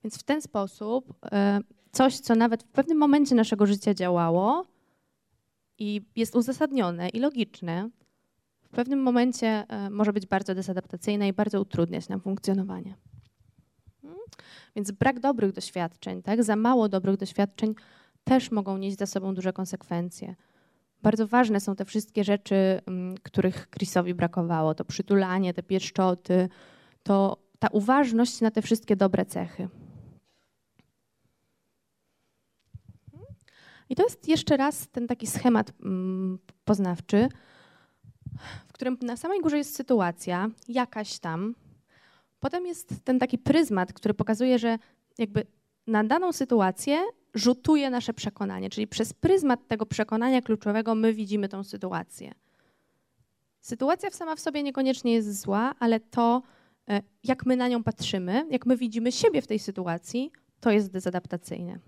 [SPEAKER 1] Więc w ten sposób e, coś, co nawet w pewnym momencie naszego życia działało, i jest uzasadnione i logiczne, w pewnym momencie e, może być bardzo desadaptacyjne i bardzo utrudniać nam funkcjonowanie. Hmm? Więc brak dobrych doświadczeń, tak? za mało dobrych doświadczeń też mogą nieść za sobą duże konsekwencje. Bardzo ważne są te wszystkie rzeczy, mm, których Chrisowi brakowało. To przytulanie, te pieszczoty, to ta uważność na te wszystkie dobre cechy. I to jest jeszcze raz ten taki schemat mm, poznawczy, w którym na samej górze jest sytuacja jakaś tam. Potem jest ten taki pryzmat, który pokazuje, że jakby na daną sytuację rzutuje nasze przekonanie, czyli przez pryzmat tego przekonania kluczowego my widzimy tą sytuację. Sytuacja sama w sobie niekoniecznie jest zła, ale to, e, jak my na nią patrzymy, jak my widzimy siebie w tej sytuacji, to jest dezadaptacyjne.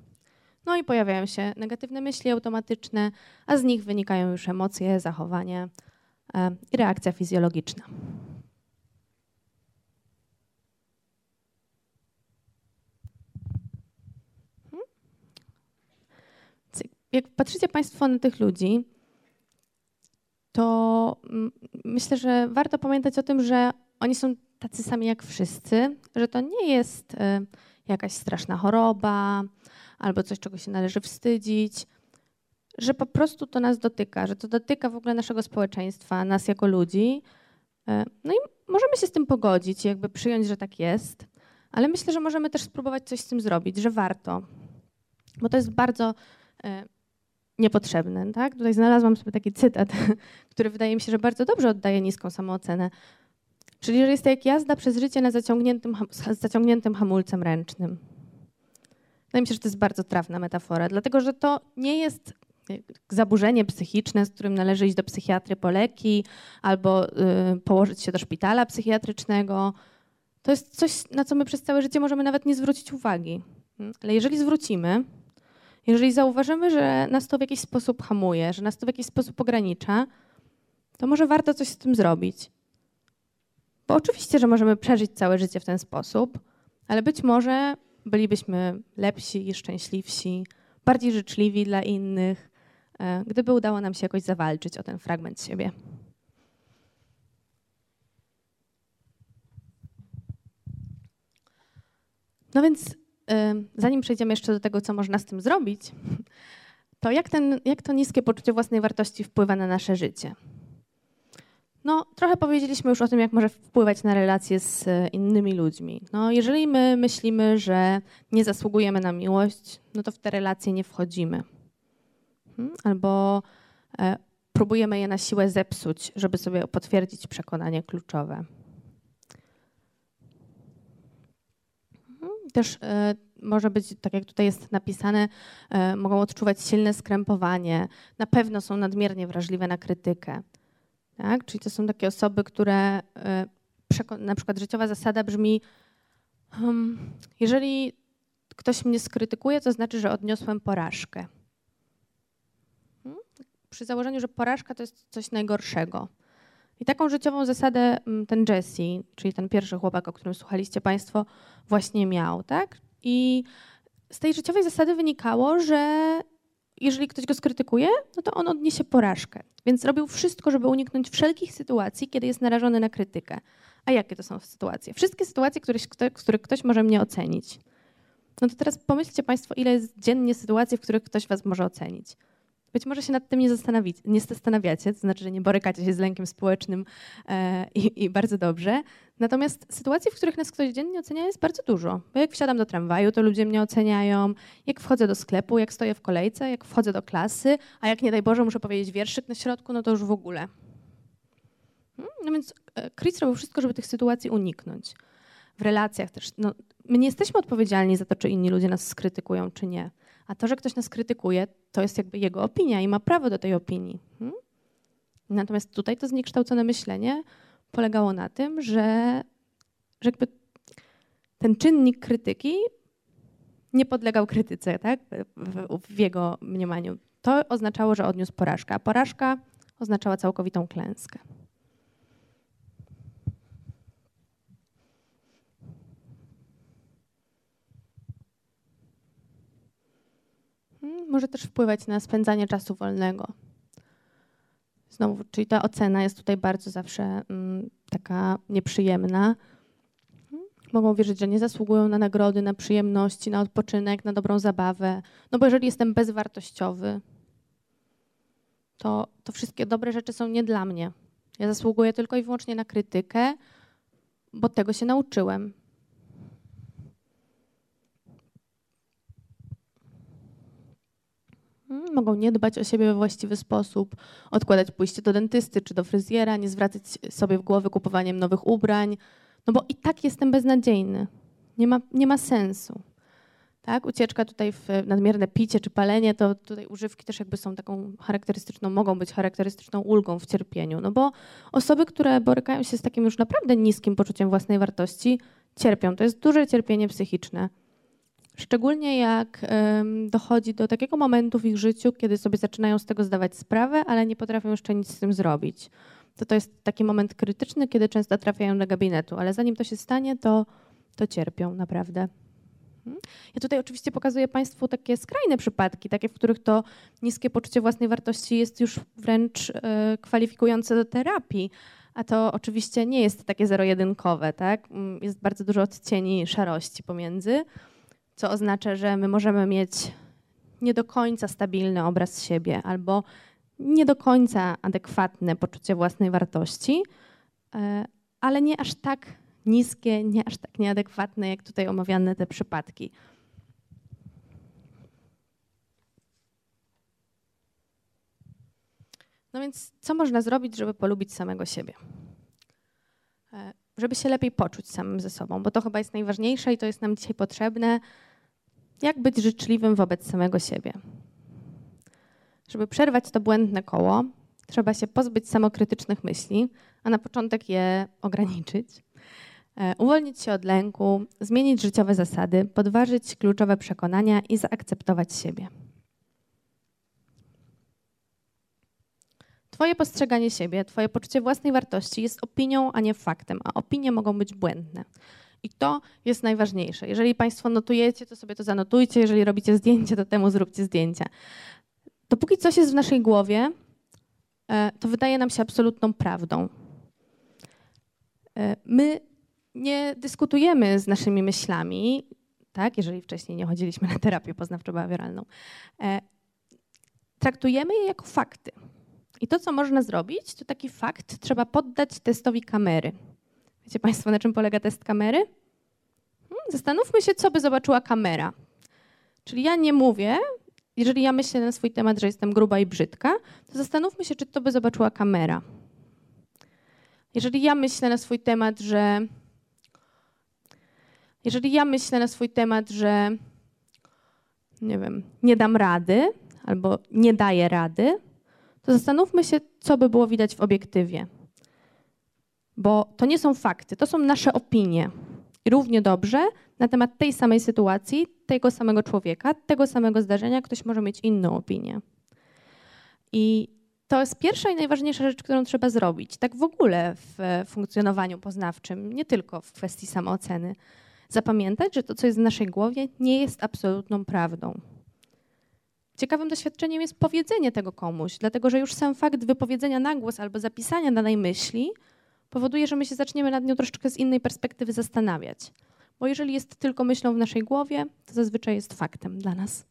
[SPEAKER 1] No i pojawiają się negatywne myśli automatyczne, a z nich wynikają już emocje, zachowanie i reakcja fizjologiczna. Hmm? Jak patrzycie Państwo na tych ludzi, to myślę, że warto pamiętać o tym, że oni są tacy sami jak wszyscy, że to nie jest e, jakaś straszna choroba, albo coś, czego się należy wstydzić, że po prostu to nas dotyka, że to dotyka w ogóle naszego społeczeństwa, nas jako ludzi. E, no i możemy się z tym pogodzić, jakby przyjąć, że tak jest, ale myślę, że możemy też spróbować coś z tym zrobić, że warto, bo to jest bardzo e, niepotrzebne. Tak? Tutaj znalazłam sobie taki cytat, który wydaje mi się, że bardzo dobrze oddaje niską samoocenę. Czyli, że jest to jak jazda przez życie na zaciągniętym, zaciągniętym hamulcem ręcznym. Wydaje mi się, że to jest bardzo trafna metafora, dlatego że to nie jest zaburzenie psychiczne, z którym należy iść do psychiatry po leki albo y, położyć się do szpitala psychiatrycznego. To jest coś, na co my przez całe życie możemy nawet nie zwrócić uwagi. Ale jeżeli zwrócimy, jeżeli zauważymy, że nas to w jakiś sposób hamuje, że nas to w jakiś sposób ogranicza, to może warto coś z tym zrobić. Bo oczywiście, że możemy przeżyć całe życie w ten sposób, ale być może bylibyśmy lepsi, szczęśliwsi, bardziej życzliwi dla innych, e, gdyby udało nam się jakoś zawalczyć o ten fragment siebie. No więc, e, zanim przejdziemy jeszcze do tego, co można z tym zrobić, to jak, ten, jak to niskie poczucie własnej wartości wpływa na nasze życie? No, trochę powiedzieliśmy już o tym, jak może wpływać na relacje z e, innymi ludźmi. No, jeżeli my myślimy, że nie zasługujemy na miłość, no to w te relacje nie wchodzimy. Hmm? Albo e, próbujemy je na siłę zepsuć, żeby sobie potwierdzić przekonanie kluczowe. Hmm? Też e, może być, tak jak tutaj jest napisane, mogą odczuwać silne skrępowanie. Na pewno są nadmiernie wrażliwe na krytykę. Tak? Czyli to są takie osoby, które e, na przykład życiowa zasada brzmi, hmm, jeżeli ktoś mnie skrytykuje, to znaczy, że odniosłem porażkę. Hmm? Przy założeniu, że porażka to jest coś najgorszego. I taką życiową zasadę mm, ten Jesse, czyli ten pierwszy chłopak, o którym słuchaliście Państwo, właśnie miał. Tak? I z tej życiowej zasady wynikało, że jeżeli ktoś go skrytykuje, no to on odniesie porażkę. Więc robił wszystko, żeby uniknąć wszelkich sytuacji, kiedy jest narażony na krytykę. A jakie to są sytuacje? Wszystkie sytuacje, w których ktoś może mnie ocenić. No to teraz pomyślcie Państwo, ile jest dziennie sytuacji, w których ktoś Was może ocenić. Być może się nad tym nie, nie zastanawiacie, to znaczy, że nie borykacie się z lękiem społecznym e, i, i, bardzo dobrze. Natomiast sytuacji, w których nas ktoś dziennie ocenia, jest bardzo dużo. Bo jak wsiadam do tramwaju, to ludzie mnie oceniają, jak wchodzę do sklepu, jak stoję w kolejce, jak wchodzę do klasy, a jak nie daj Boże muszę powiedzieć wierszyk na środku, no to już w ogóle. Hmm? No więc e, Chris robił wszystko, żeby tych sytuacji uniknąć. W relacjach też. No, my nie jesteśmy odpowiedzialni za to, czy inni ludzie nas skrytykują, czy nie. A to, że ktoś nas krytykuje, to jest jakby jego opinia i ma prawo do tej opinii. Hmm? Natomiast tutaj to zniekształcone myślenie polegało na tym, że, że jakby ten czynnik krytyki nie podlegał krytyce tak? w, w jego mniemaniu. To oznaczało, że odniósł porażkę, a porażka oznaczała całkowitą klęskę. Może też wpływać na spędzanie czasu wolnego. Znowu, czyli ta ocena jest tutaj bardzo zawsze mm, taka nieprzyjemna. Mogą wierzyć, że nie zasługują na nagrody, na przyjemności, na odpoczynek, na dobrą zabawę. No bo jeżeli jestem bezwartościowy, to, to wszystkie dobre rzeczy są nie dla mnie. Ja zasługuję tylko i wyłącznie na krytykę, bo tego się nauczyłem. Mogą nie dbać o siebie we właściwy sposób, odkładać pójście do dentysty czy do fryzjera, nie zwracać sobie w głowy kupowaniem nowych ubrań, no bo i tak jestem beznadziejny. Nie ma, nie ma sensu. Tak? Ucieczka tutaj w nadmierne picie czy palenie, to tutaj używki też jakby są taką charakterystyczną, mogą być charakterystyczną ulgą w cierpieniu. No bo osoby, które borykają się z takim już naprawdę niskim poczuciem własnej wartości, cierpią. To jest duże cierpienie psychiczne. Szczególnie jak dochodzi do takiego momentu w ich życiu, kiedy sobie zaczynają z tego zdawać sprawę, ale nie potrafią jeszcze nic z tym zrobić. To to jest taki moment krytyczny, kiedy często trafiają do gabinetu, ale zanim to się stanie, to, to cierpią naprawdę. Mhm. Ja tutaj oczywiście pokazuję Państwu takie skrajne przypadki, takie, w których to niskie poczucie własnej wartości jest już wręcz e, kwalifikujące do terapii. A to oczywiście nie jest takie zero-jedynkowe, tak? Mm, jest bardzo dużo odcieni szarości pomiędzy, co oznacza, że my możemy mieć nie do końca stabilny obraz siebie albo nie do końca adekwatne poczucie własnej wartości, e, ale nie aż tak niskie, nie aż tak nieadekwatne, jak tutaj omawiane te przypadki. No więc co można zrobić, żeby polubić samego siebie? E, żeby się lepiej poczuć samym ze sobą, bo to chyba jest najważniejsze i to jest nam dzisiaj potrzebne. Jak być życzliwym wobec samego siebie? Żeby przerwać to błędne koło, trzeba się pozbyć samokrytycznych myśli, a na początek je ograniczyć. E, uwolnić się od lęku, zmienić życiowe zasady, podważyć kluczowe przekonania i zaakceptować siebie. Twoje postrzeganie siebie, Twoje poczucie własnej wartości jest opinią, a nie faktem, a opinie mogą być błędne. I to jest najważniejsze. Jeżeli Państwo notujecie, to sobie to zanotujcie. Jeżeli robicie zdjęcie, to temu zróbcie zdjęcia. Dopóki coś jest w naszej głowie, e, to wydaje nam się absolutną prawdą. E, my nie dyskutujemy z naszymi myślami, tak, jeżeli wcześniej nie chodziliśmy na terapię poznawczo-behawioralną. E, traktujemy je jako fakty. I to, co można zrobić, to taki fakt trzeba poddać testowi kamery. Wiecie Państwo, na czym polega test kamery? Hmm, zastanówmy się, co by zobaczyła kamera. Czyli ja nie mówię, jeżeli ja myślę na swój temat, że jestem gruba i brzydka, to zastanówmy się, czy to by zobaczyła kamera. Jeżeli ja myślę na swój temat, że jeżeli ja myślę na swój temat, że nie wiem, nie dam rady albo nie daję rady, to zastanówmy się, co by było widać w obiektywie. Bo to nie są fakty, to są nasze opinie. Równie dobrze na temat tej samej sytuacji, tego samego człowieka, tego samego zdarzenia ktoś może mieć inną opinię. I to jest pierwsza i najważniejsza rzecz, którą trzeba zrobić, tak w ogóle w funkcjonowaniu poznawczym, nie tylko w kwestii samooceny zapamiętać, że to, co jest w naszej głowie, nie jest absolutną prawdą. Ciekawym doświadczeniem jest powiedzenie tego komuś, dlatego że już sam fakt wypowiedzenia na głos albo zapisania danej myśli powoduje, że my się zaczniemy nad nią troszeczkę z innej perspektywy zastanawiać. Bo jeżeli jest tylko myślą w naszej głowie, to zazwyczaj jest faktem dla nas.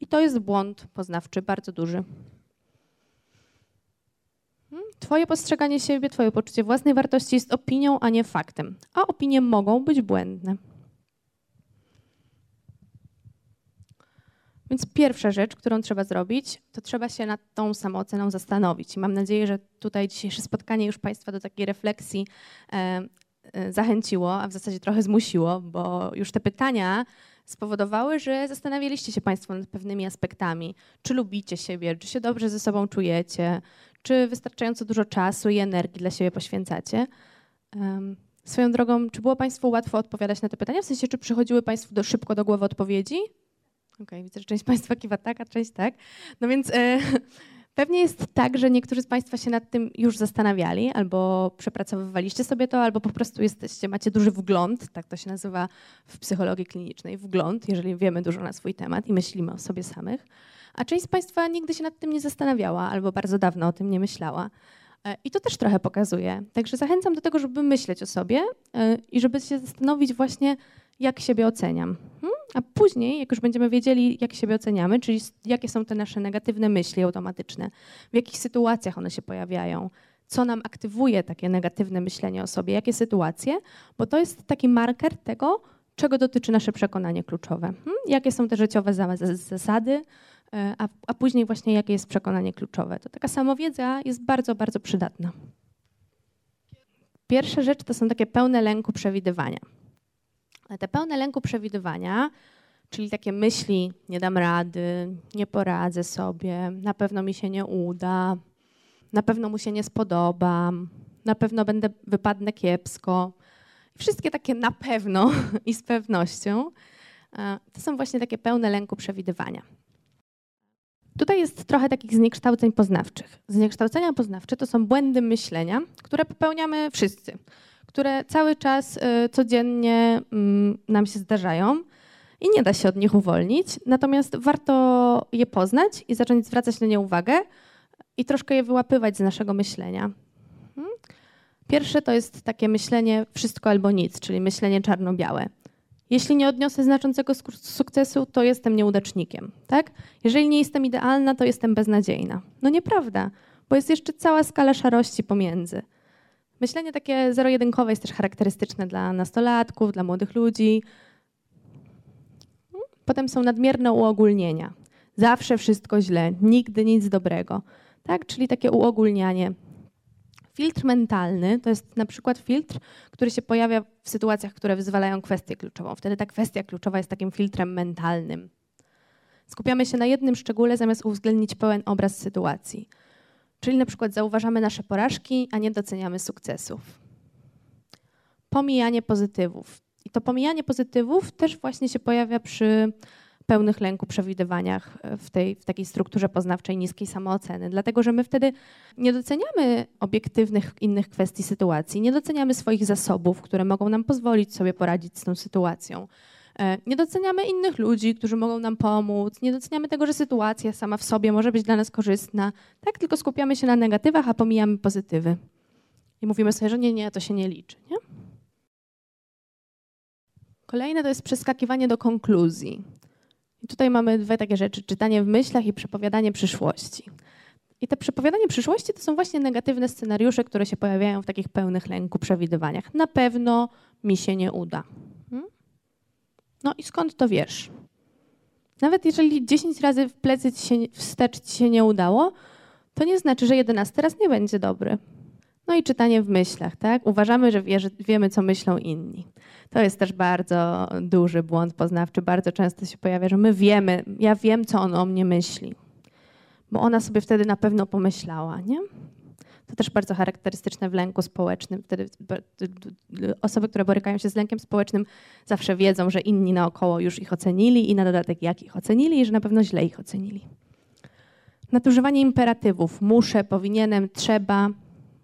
[SPEAKER 1] I to jest błąd poznawczy bardzo duży. Hmm? Twoje postrzeganie siebie, Twoje poczucie własnej wartości jest opinią, a nie faktem. A opinie mogą być błędne. Więc pierwsza rzecz, którą trzeba zrobić, to trzeba się nad tą samooceną zastanowić. I mam nadzieję, że tutaj dzisiejsze spotkanie już Państwa do takiej refleksji e, e, zachęciło, a w zasadzie trochę zmusiło, bo już te pytania spowodowały, że zastanawialiście się Państwo nad pewnymi aspektami. Czy lubicie siebie, czy się dobrze ze sobą czujecie, czy wystarczająco dużo czasu i energii dla siebie poświęcacie. Swoją drogą, czy było Państwu łatwo odpowiadać na te pytania? W sensie, czy przychodziły Państwu do, szybko do głowy odpowiedzi? Okay, widzę, że część Państwa kiwa tak, a część tak. No więc e, pewnie jest tak, że niektórzy z Państwa się nad tym już zastanawiali, albo przepracowywaliście sobie to, albo po prostu jesteście, macie duży wgląd, tak to się nazywa w psychologii klinicznej, wgląd, jeżeli wiemy dużo na swój temat i myślimy o sobie samych. a część z Państwa nigdy się nad tym nie zastanawiała albo bardzo dawno o tym nie myślała. E, I to też trochę pokazuje. Także zachęcam do tego, żeby myśleć o sobie e, i żeby się zastanowić właśnie, jak siebie oceniam. Hmm? A później, jak już będziemy wiedzieli, jak siebie oceniamy, czyli jakie są te nasze negatywne myśli automatyczne, w jakich sytuacjach one się pojawiają, co nam aktywuje takie negatywne myślenie o sobie, jakie sytuacje, bo to jest taki marker tego, czego dotyczy nasze przekonanie kluczowe. Hmm? Jakie są te życiowe zasady, e, a, a później właśnie jakie jest przekonanie kluczowe. To taka samowiedza jest bardzo, bardzo przydatna. Pierwsza rzecz to są takie pełne lęku przewidywania. Te pełne lęku przewidywania, czyli takie myśli, nie dam rady, nie poradzę sobie, na pewno mi się nie uda, na pewno mu się nie spodobam, na pewno będę wypadnę kiepsko. Wszystkie takie na pewno i z pewnością e, to są właśnie takie pełne lęku przewidywania. Tutaj jest trochę takich zniekształceń poznawczych. Zniekształcenia poznawcze to są błędy myślenia, które popełniamy wszyscy które cały czas y, codziennie mm, nam się zdarzają i nie da się od nich uwolnić. Natomiast warto je poznać i zacząć zwracać na nie uwagę i troszkę je wyłapywać z naszego myślenia. Hmm? Pierwsze to jest takie myślenie wszystko albo nic, czyli myślenie czarno-białe. Jeśli nie odniosę znaczącego sukcesu, to jestem nieudacznikiem. Tak? Jeżeli nie jestem idealna, to jestem beznadziejna. No nieprawda, bo jest jeszcze cała skala szarości pomiędzy. Myślenie takie zero-jedynkowe jest też charakterystyczne dla nastolatków, dla młodych ludzi. Potem są nadmierne uogólnienia. Zawsze wszystko źle, nigdy nic dobrego. Tak? Czyli takie uogólnianie. Filtr mentalny to jest na przykład filtr, który się pojawia w sytuacjach, które wyzwalają kwestię kluczową. Wtedy ta kwestia kluczowa jest takim filtrem mentalnym. Skupiamy się na jednym szczególe, zamiast uwzględnić pełen obraz sytuacji. Czyli na przykład zauważamy nasze porażki, a nie doceniamy sukcesów. Pomijanie pozytywów. I to pomijanie pozytywów też właśnie się pojawia przy pełnych lęku przewidywaniach w, tej, w takiej strukturze poznawczej niskiej samooceny, dlatego że my wtedy nie doceniamy obiektywnych innych kwestii sytuacji, nie doceniamy swoich zasobów, które mogą nam pozwolić sobie poradzić z tą sytuacją. E, nie doceniamy innych ludzi, którzy mogą nam pomóc, nie doceniamy tego, że sytuacja sama w sobie może być dla nas korzystna. Tak, tylko skupiamy się na negatywach, a pomijamy pozytywy. I mówimy sobie, że nie, nie, to się nie liczy. Nie? Kolejne to jest przeskakiwanie do konkluzji. I tutaj mamy dwie takie rzeczy: czytanie w myślach i przepowiadanie przyszłości. I te przepowiadanie przyszłości to są właśnie negatywne scenariusze, które się pojawiają w takich pełnych lęku przewidywaniach. Na pewno mi się nie uda. No i skąd to wiesz? Nawet jeżeli 10 razy w plecy ci się, wstecz ci się nie udało, to nie znaczy, że 11 raz nie będzie dobry. No i czytanie w myślach, tak? Uważamy, że, wie, że wiemy, co myślą inni. To jest też bardzo duży błąd poznawczy. Bardzo często się pojawia, że my wiemy, ja wiem, co on o mnie myśli. Bo ona sobie wtedy na pewno pomyślała, nie? To też bardzo charakterystyczne w lęku społecznym. Wtedy osoby, które borykają się z lękiem społecznym, zawsze wiedzą, że inni naokoło już ich ocenili i na dodatek jak ich ocenili i że na pewno źle ich ocenili. Nadużywanie imperatywów muszę, powinienem, trzeba.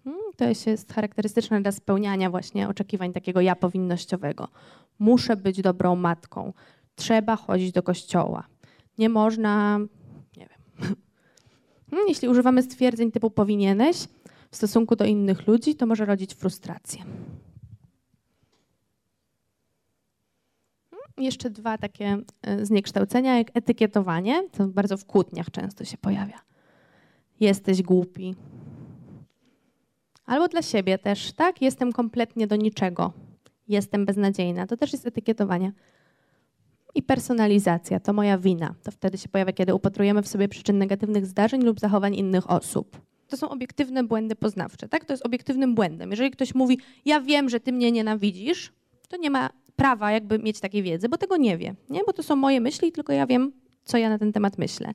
[SPEAKER 1] Hmm, to jest charakterystyczne dla spełniania właśnie oczekiwań takiego ja powinnościowego. Muszę być dobrą matką. Trzeba chodzić do kościoła. Nie można, nie wiem. Hmm, jeśli używamy stwierdzeń typu powinieneś, w stosunku do innych ludzi, to może rodzić frustrację. Hmm, jeszcze dwa takie e, zniekształcenia, jak etykietowanie, to bardzo w kłótniach często się pojawia. Jesteś głupi. Albo dla siebie też, tak? Jestem kompletnie do niczego. Jestem beznadziejna. To też jest etykietowanie. I personalizacja, to moja wina. To wtedy się pojawia, kiedy upatrujemy w sobie przyczyn negatywnych zdarzeń lub zachowań innych osób to są obiektywne błędy poznawcze. Tak? To jest obiektywnym błędem. Jeżeli ktoś mówi, ja wiem, że ty mnie nienawidzisz, to nie ma prawa jakby mieć takiej wiedzy, bo tego nie wie. Nie? Bo to są moje myśli, tylko ja wiem, co ja na ten temat myślę.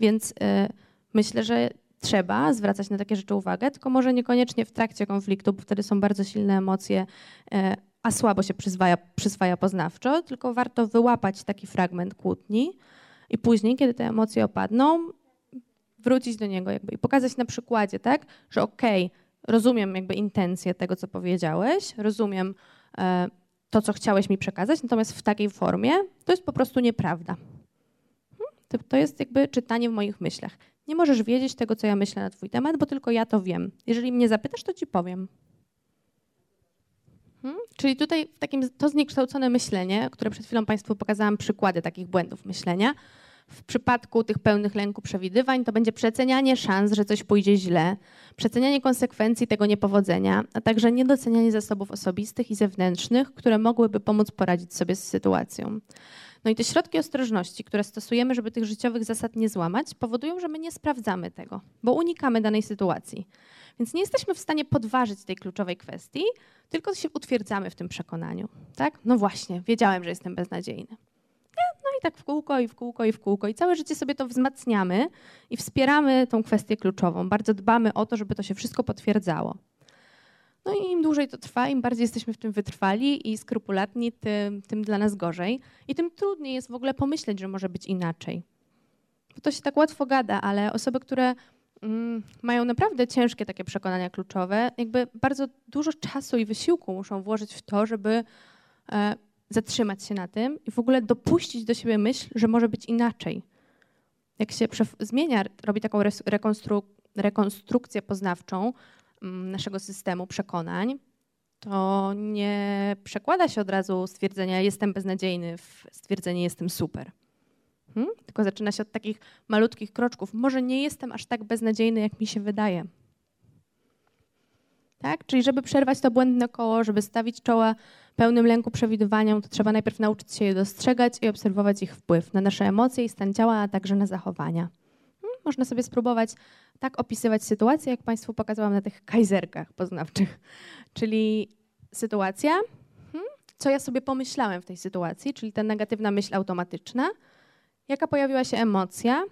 [SPEAKER 1] Więc yy, myślę, że trzeba zwracać na takie rzeczy uwagę, tylko może niekoniecznie w trakcie konfliktu, bo wtedy są bardzo silne emocje, yy, a słabo się przyswaja, przyswaja poznawczo, tylko warto wyłapać taki fragment kłótni i później, kiedy te emocje opadną, wrócić do niego jakby i pokazać na przykładzie, tak, że okej, okay, rozumiem jakby intencję tego, co powiedziałeś, rozumiem e, to, co chciałeś mi przekazać, natomiast w takiej formie to jest po prostu nieprawda. Hmm? To, to jest jakby czytanie w moich myślach. Nie możesz wiedzieć tego, co ja myślę na twój temat, bo tylko ja to wiem. Jeżeli mnie zapytasz, to ci powiem. Hmm? Czyli tutaj w takim, to zniekształcone myślenie, które przed chwilą Państwu pokazałam przykłady takich błędów myślenia, w przypadku tych pełnych lęku przewidywań to będzie przecenianie szans, że coś pójdzie źle, przecenianie konsekwencji tego niepowodzenia, a także niedocenianie zasobów osobistych i zewnętrznych, które mogłyby pomóc poradzić sobie z sytuacją. No i te środki ostrożności, które stosujemy, żeby tych życiowych zasad nie złamać, powodują, że my nie sprawdzamy tego, bo unikamy danej sytuacji. Więc nie jesteśmy w stanie podważyć tej kluczowej kwestii, tylko się utwierdzamy w tym przekonaniu. Tak? No właśnie, wiedziałem, że jestem beznadziejny. No i tak w kółko i w kółko i w kółko. I całe życie sobie to wzmacniamy i wspieramy tą kwestię kluczową. Bardzo dbamy o to, żeby to się wszystko potwierdzało. No i im dłużej to trwa, im bardziej jesteśmy w tym wytrwali i skrupulatni, tym, tym dla nas gorzej. I tym trudniej jest w ogóle pomyśleć, że może być inaczej. Bo to się tak łatwo gada, ale osoby, które mm, mają naprawdę ciężkie takie przekonania kluczowe, jakby bardzo dużo czasu i wysiłku muszą włożyć w to, żeby e, zatrzymać się na tym i w ogóle dopuścić do siebie myśl, że może być inaczej. Jak się zmienia, robi taką rekonstru rekonstrukcję poznawczą mm, naszego systemu przekonań, to nie przekłada się od razu stwierdzenia jestem beznadziejny w stwierdzenie jestem super. Hmm? Tylko zaczyna się od takich malutkich kroczków. Może nie jestem aż tak beznadziejny, jak mi się wydaje. Tak? Czyli żeby przerwać to błędne koło, żeby stawić czoła pełnym lęku przewidywaniom, to trzeba najpierw nauczyć się je dostrzegać i obserwować ich wpływ na nasze emocje i stan ciała, a także na zachowania. Hmm, można sobie spróbować tak opisywać sytuację, jak Państwu pokazałam na tych kajzerkach poznawczych. Czyli sytuacja, hmm, co ja sobie pomyślałem w tej sytuacji, czyli ta negatywna myśl automatyczna, jaka pojawiła się emocja,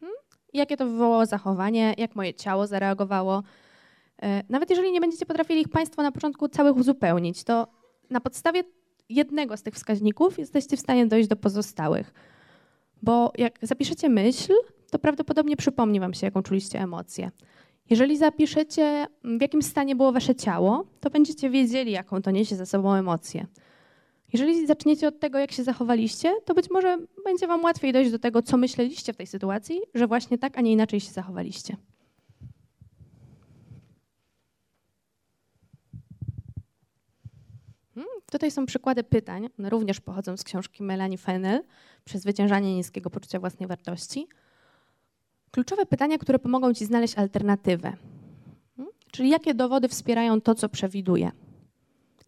[SPEAKER 1] hmm, jakie to wywołało zachowanie, jak moje ciało zareagowało. E, nawet jeżeli nie będziecie potrafili ich Państwo na początku całych uzupełnić, to na podstawie jednego z tych wskaźników jesteście w stanie dojść do pozostałych. Bo jak zapiszecie myśl, to prawdopodobnie przypomni Wam się, jaką czuliście emocję. Jeżeli zapiszecie, w jakim stanie było Wasze ciało, to będziecie wiedzieli, jaką to niesie za sobą emocję. Jeżeli zaczniecie od tego, jak się zachowaliście, to być może będzie Wam łatwiej dojść do tego, co myśleliście w tej sytuacji, że właśnie tak, a nie inaczej się zachowaliście. Tutaj są przykłady pytań, one również pochodzą z książki Melanie Fennel, Przezwyciężanie niskiego poczucia własnej wartości. Kluczowe pytania, które pomogą Ci znaleźć alternatywę. Hmm, czyli jakie dowody wspierają to, co przewiduję?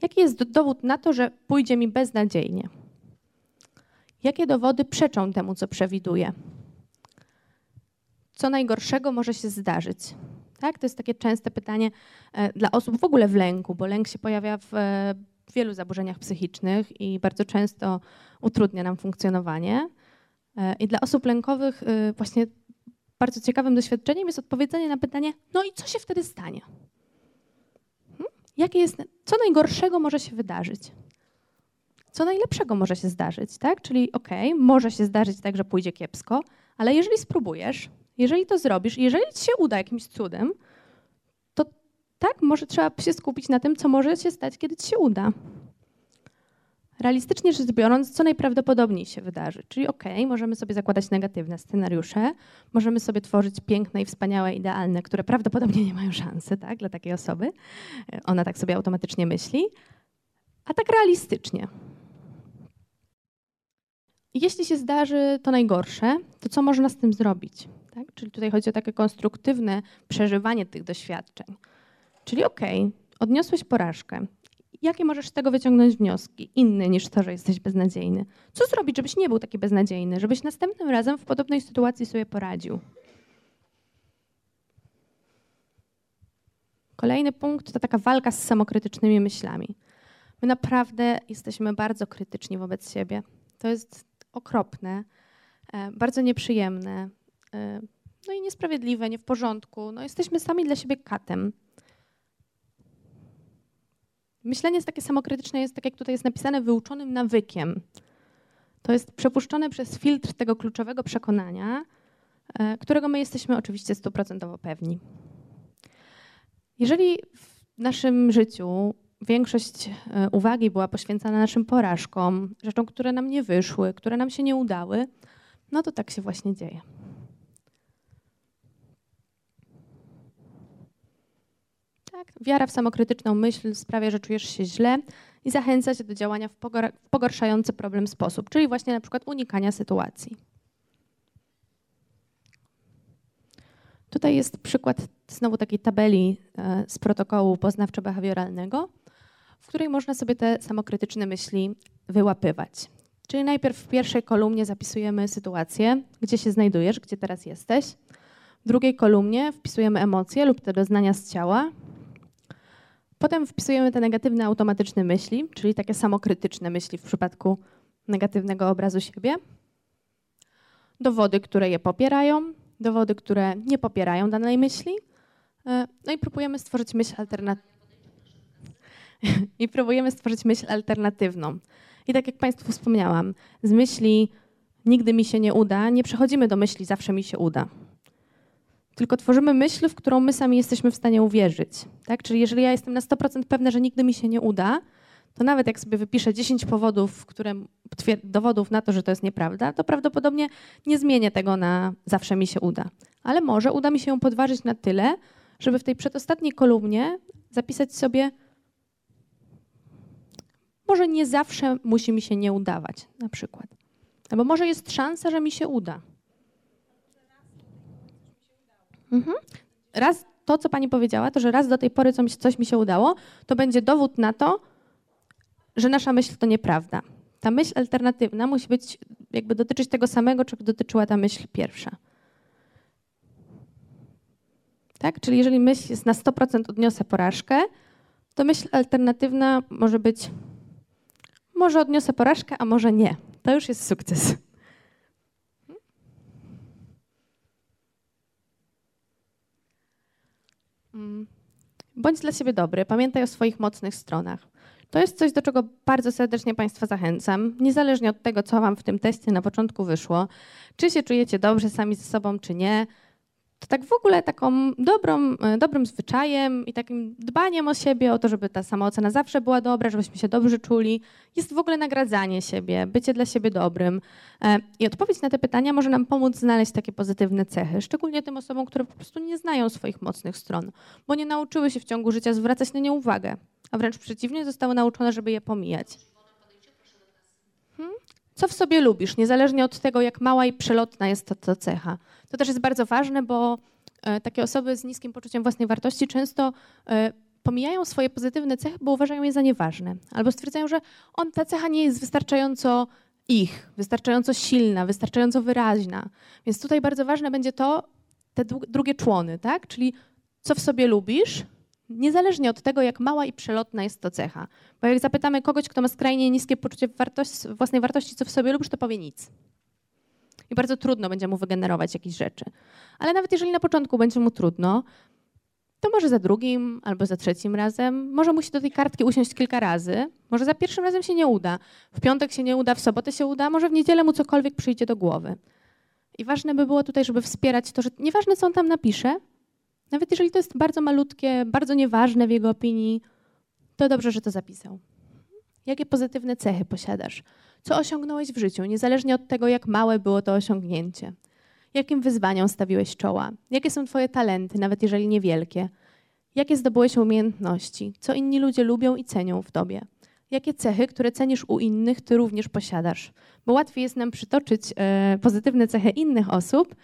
[SPEAKER 1] Jaki jest dowód na to, że pójdzie mi beznadziejnie? Jakie dowody przeczą temu, co przewiduję? Co najgorszego może się zdarzyć? Tak? To jest takie częste pytanie e, dla osób w ogóle w lęku, bo lęk się pojawia w e, wielu zaburzeniach psychicznych i bardzo często utrudnia nam funkcjonowanie. E, I dla osób lękowych e, właśnie bardzo ciekawym doświadczeniem jest odpowiedzenie na pytanie, no i co się wtedy stanie? Hmm? Jakie jest, co najgorszego może się wydarzyć? Co najlepszego może się zdarzyć, tak? Czyli okej, okay, może się zdarzyć tak, że pójdzie kiepsko, ale jeżeli spróbujesz, jeżeli to zrobisz, jeżeli ci się uda jakimś cudem, tak, może trzeba się skupić na tym, co może się stać, kiedy ci się uda. Realistycznie rzecz biorąc, co najprawdopodobniej się wydarzy. Czyli okay, możemy sobie zakładać negatywne scenariusze, możemy sobie tworzyć piękne i wspaniałe, idealne, które prawdopodobnie nie mają szansy tak, dla takiej osoby. Ona tak sobie automatycznie myśli. A tak realistycznie. Jeśli się zdarzy to najgorsze, to co można z tym zrobić? Tak? Czyli tutaj chodzi o takie konstruktywne przeżywanie tych doświadczeń. Czyli okej, okay, odniosłeś porażkę. Jakie możesz z tego wyciągnąć wnioski inne niż to, że jesteś beznadziejny? Co zrobić, żebyś nie był taki beznadziejny, żebyś następnym razem w podobnej sytuacji sobie poradził? Kolejny punkt to taka walka z samokrytycznymi myślami. My naprawdę jesteśmy bardzo krytyczni wobec siebie. To jest okropne, e, bardzo nieprzyjemne, e, no i niesprawiedliwe, nie w porządku. No jesteśmy sami dla siebie katem. Myślenie jest takie samokrytyczne, jest tak jak tutaj jest napisane, wyuczonym nawykiem. To jest przepuszczone przez filtr tego kluczowego przekonania, e, którego my jesteśmy oczywiście stuprocentowo pewni. Jeżeli w naszym życiu większość e, uwagi była poświęcana naszym porażkom, rzeczom, które nam nie wyszły, które nam się nie udały, no to tak się właśnie dzieje. Tak, wiara w samokrytyczną myśl sprawia, że czujesz się źle i zachęca cię do działania w pogorszający problem sposób, czyli właśnie na przykład unikania sytuacji. Tutaj jest przykład znowu takiej tabeli e, z protokołu poznawczo-behawioralnego, w której można sobie te samokrytyczne myśli wyłapywać. Czyli najpierw w pierwszej kolumnie zapisujemy sytuację, gdzie się znajdujesz, gdzie teraz jesteś. W drugiej kolumnie wpisujemy emocje lub te doznania z ciała. Potem wpisujemy te negatywne automatyczne myśli, czyli takie samokrytyczne myśli w przypadku negatywnego obrazu siebie. Dowody, które je popierają, dowody, które nie popierają danej myśli. E, no i próbujemy stworzyć myśl alternatywną. I próbujemy stworzyć myśl alternatywną. I tak jak Państwu wspomniałam, z myśli nigdy mi się nie uda, nie przechodzimy do myśli zawsze mi się uda. Tylko tworzymy myśl, w którą my sami jesteśmy w stanie uwierzyć. Tak? Czyli jeżeli ja jestem na 100% pewna, że nigdy mi się nie uda, to nawet jak sobie wypiszę 10 powodów, które, dowodów na to, że to jest nieprawda, to prawdopodobnie nie zmienię tego na zawsze mi się uda. Ale może uda mi się ją podważyć na tyle, żeby w tej przedostatniej kolumnie zapisać sobie, może nie zawsze musi mi się nie udawać, na przykład. Albo może jest szansa, że mi się uda. Mhm. Raz to, co pani powiedziała, to że raz do tej pory coś, coś mi się udało, to będzie dowód na to, że nasza myśl to nieprawda. Ta myśl alternatywna musi być, jakby dotyczyć tego samego, czego dotyczyła ta myśl pierwsza. Tak? Czyli jeżeli myśl jest na 100% odniosę porażkę, to myśl alternatywna może być może odniosę porażkę, a może nie. To już jest sukces. Mm. Bądź dla siebie dobry, pamiętaj o swoich mocnych stronach. To jest coś, do czego bardzo serdecznie Państwa zachęcam, niezależnie od tego, co Wam w tym teście na początku wyszło. Czy się czujecie dobrze sami ze sobą, czy nie, to tak w ogóle taką dobrą, e, dobrym zwyczajem i takim dbaniem o siebie, o to, żeby ta samoocena zawsze była dobra, żebyśmy się dobrze czuli, jest w ogóle nagradzanie siebie, bycie dla siebie dobrym. E, I odpowiedź na te pytania może nam pomóc znaleźć takie pozytywne cechy, szczególnie tym osobom, które po prostu nie znają swoich mocnych stron, bo nie nauczyły się w ciągu życia zwracać na nie uwagę, a wręcz przeciwnie, zostały nauczone, żeby je pomijać. Co w sobie lubisz, niezależnie od tego, jak mała i przelotna jest to, to cecha. To też jest bardzo ważne, bo e, takie osoby z niskim poczuciem własnej wartości często e, pomijają swoje pozytywne cechy, bo uważają je za nieważne. Albo stwierdzają, że on, ta cecha nie jest wystarczająco ich, wystarczająco silna, wystarczająco wyraźna. Więc tutaj bardzo ważne będzie to, te drugie człony, tak? Czyli co w sobie lubisz, niezależnie od tego, jak mała i przelotna jest to cecha. Bo jak zapytamy kogoś, kto ma skrajnie niskie poczucie wartości, własnej wartości, co w sobie lubisz, to powie nic. I bardzo trudno będzie mu wygenerować jakieś rzeczy. Ale nawet jeżeli na początku będzie mu trudno, to może za drugim albo za trzecim razem, może musi do tej kartki usiąść kilka razy, może za pierwszym razem się nie uda, w piątek się nie uda, w sobotę się uda, może w niedzielę mu cokolwiek przyjdzie do głowy. I ważne by było tutaj, żeby wspierać to, że nieważne co on tam napisze, nawet jeżeli to jest bardzo malutkie, bardzo nieważne w jego opinii, to dobrze, że to zapisał. Jakie pozytywne cechy posiadasz? Co osiągnąłeś w życiu, niezależnie od tego, jak małe było to osiągnięcie? Jakim wyzwaniom stawiłeś czoła? Jakie są Twoje talenty, nawet jeżeli niewielkie? Jakie zdobyłeś umiejętności? Co inni ludzie lubią i cenią w Tobie? Jakie cechy, które cenisz u innych, Ty również posiadasz? Bo łatwiej jest nam przytoczyć e, pozytywne cechy innych osób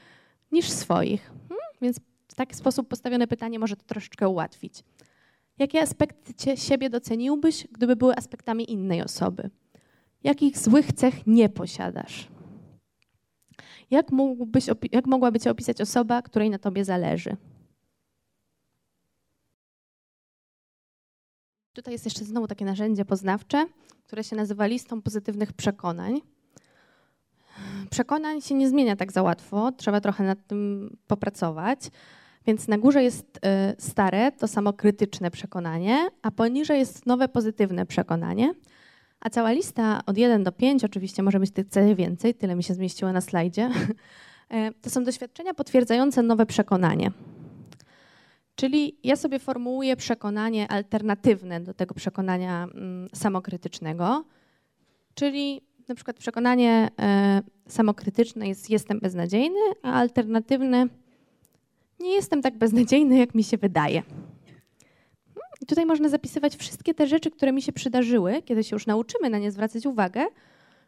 [SPEAKER 1] niż swoich. Hmm? Więc taki sposób postawione pytanie może to troszeczkę ułatwić. Jakie aspekty siebie doceniłbyś, gdyby były aspektami innej osoby? Jakich złych cech nie posiadasz? Jak, mógłbyś, jak mogłaby Cię opisać osoba, której na Tobie zależy? Tutaj jest jeszcze znowu takie narzędzie poznawcze, które się nazywa listą pozytywnych przekonań. Przekonań się nie zmienia tak za łatwo, trzeba trochę nad tym popracować. Więc na górze jest y, stare, to samo krytyczne przekonanie, a poniżej jest nowe pozytywne przekonanie. A cała lista od 1 do 5, oczywiście może być tych cech więcej, tyle mi się zmieściło na slajdzie, e, to są doświadczenia potwierdzające nowe przekonanie. Czyli ja sobie formułuję przekonanie alternatywne do tego przekonania mm, samokrytycznego, czyli na przykład przekonanie e, samokrytyczne jest jestem beznadziejny, a alternatywne nie jestem tak beznadziejny, jak mi się wydaje. I tutaj można zapisywać wszystkie te rzeczy, które mi się przydarzyły, kiedy się już nauczymy na nie zwracać uwagę,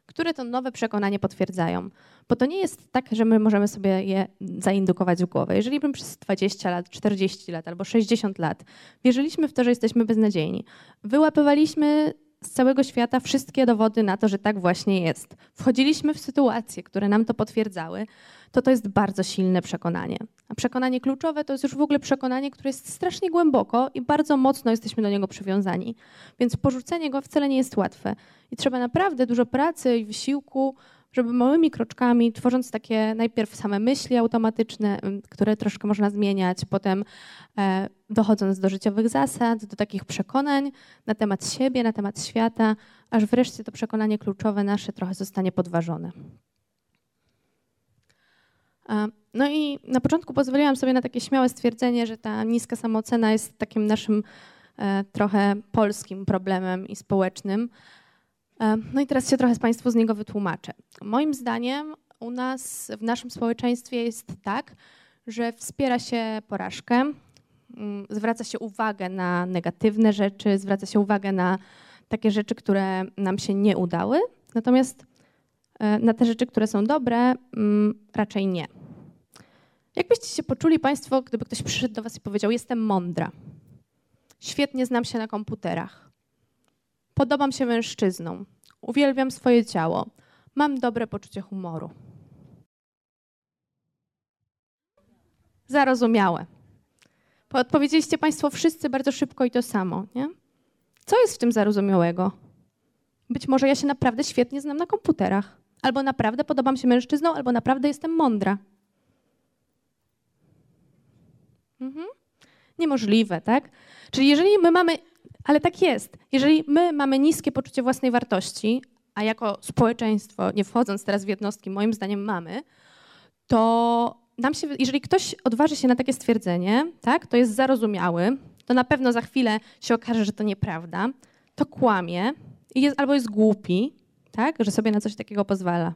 [SPEAKER 1] które to nowe przekonanie potwierdzają. Bo to nie jest tak, że my możemy sobie je zaindukować w głowę. Jeżeli bym przez 20 lat, 40 lat albo 60 lat wierzyliśmy w to, że jesteśmy beznadziejni, wyłapywaliśmy z całego świata wszystkie dowody na to, że tak właśnie jest. Wchodziliśmy w sytuacje, które nam to potwierdzały, to to jest bardzo silne przekonanie. A przekonanie kluczowe to jest już w ogóle przekonanie, które jest strasznie głęboko i bardzo mocno jesteśmy do niego przywiązani. Więc porzucenie go wcale nie jest łatwe. I trzeba naprawdę dużo pracy i wysiłku, żeby małymi kroczkami, tworząc takie najpierw same myśli automatyczne, które troszkę można zmieniać, potem e, dochodząc do życiowych zasad, do takich przekonań na temat siebie, na temat świata, aż wreszcie to przekonanie kluczowe nasze trochę zostanie podważone. No i na początku pozwoliłam sobie na takie śmiałe stwierdzenie, że ta niska samoocena jest takim naszym e, trochę polskim problemem i społecznym. E, no i teraz się trochę z Państwu z niego wytłumaczę. Moim zdaniem u nas, w naszym społeczeństwie jest tak, że wspiera się porażkę, mm, zwraca się uwagę na negatywne rzeczy, zwraca się uwagę na takie rzeczy, które nam się nie udały, natomiast e, na te rzeczy, które są dobre, mm, raczej nie. Jak byście się poczuli Państwo, gdyby ktoś przyszedł do Was i powiedział: Jestem mądra, świetnie znam się na komputerach, podobam się mężczyznom, uwielbiam swoje ciało, mam dobre poczucie humoru. Zarozumiałe. Odpowiedzieliście Państwo wszyscy bardzo szybko i to samo, nie? Co jest w tym zarozumiałego? Być może ja się naprawdę świetnie znam na komputerach, albo naprawdę podobam się mężczyznom, albo naprawdę jestem mądra. Mhm. Niemożliwe, tak? Czyli jeżeli my mamy, ale tak jest, jeżeli my mamy niskie poczucie własnej wartości, a jako społeczeństwo, nie wchodząc teraz w jednostki, moim zdaniem mamy, to nam się, jeżeli ktoś odważy się na takie stwierdzenie, tak, to jest zarozumiały, to na pewno za chwilę się okaże, że to nieprawda, to kłamie jest, albo jest głupi, tak, że sobie na coś takiego pozwala.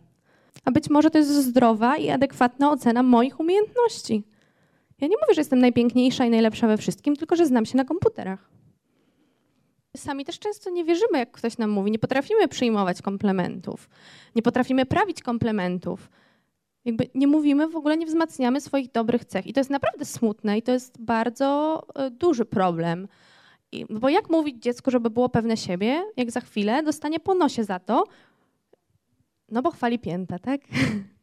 [SPEAKER 1] A być może to jest zdrowa i adekwatna ocena moich umiejętności. Ja nie mówię, że jestem najpiękniejsza i najlepsza we wszystkim, tylko że znam się na komputerach. Sami też często nie wierzymy, jak ktoś nam mówi. Nie potrafimy przyjmować komplementów. Nie potrafimy prawić komplementów. Jakby nie mówimy, w ogóle nie wzmacniamy swoich dobrych cech. I to jest naprawdę smutne i to jest bardzo e, duży problem. I, bo jak mówić dziecku, żeby było pewne siebie, jak za chwilę dostanie po nosie za to, no bo chwali pięta, tak?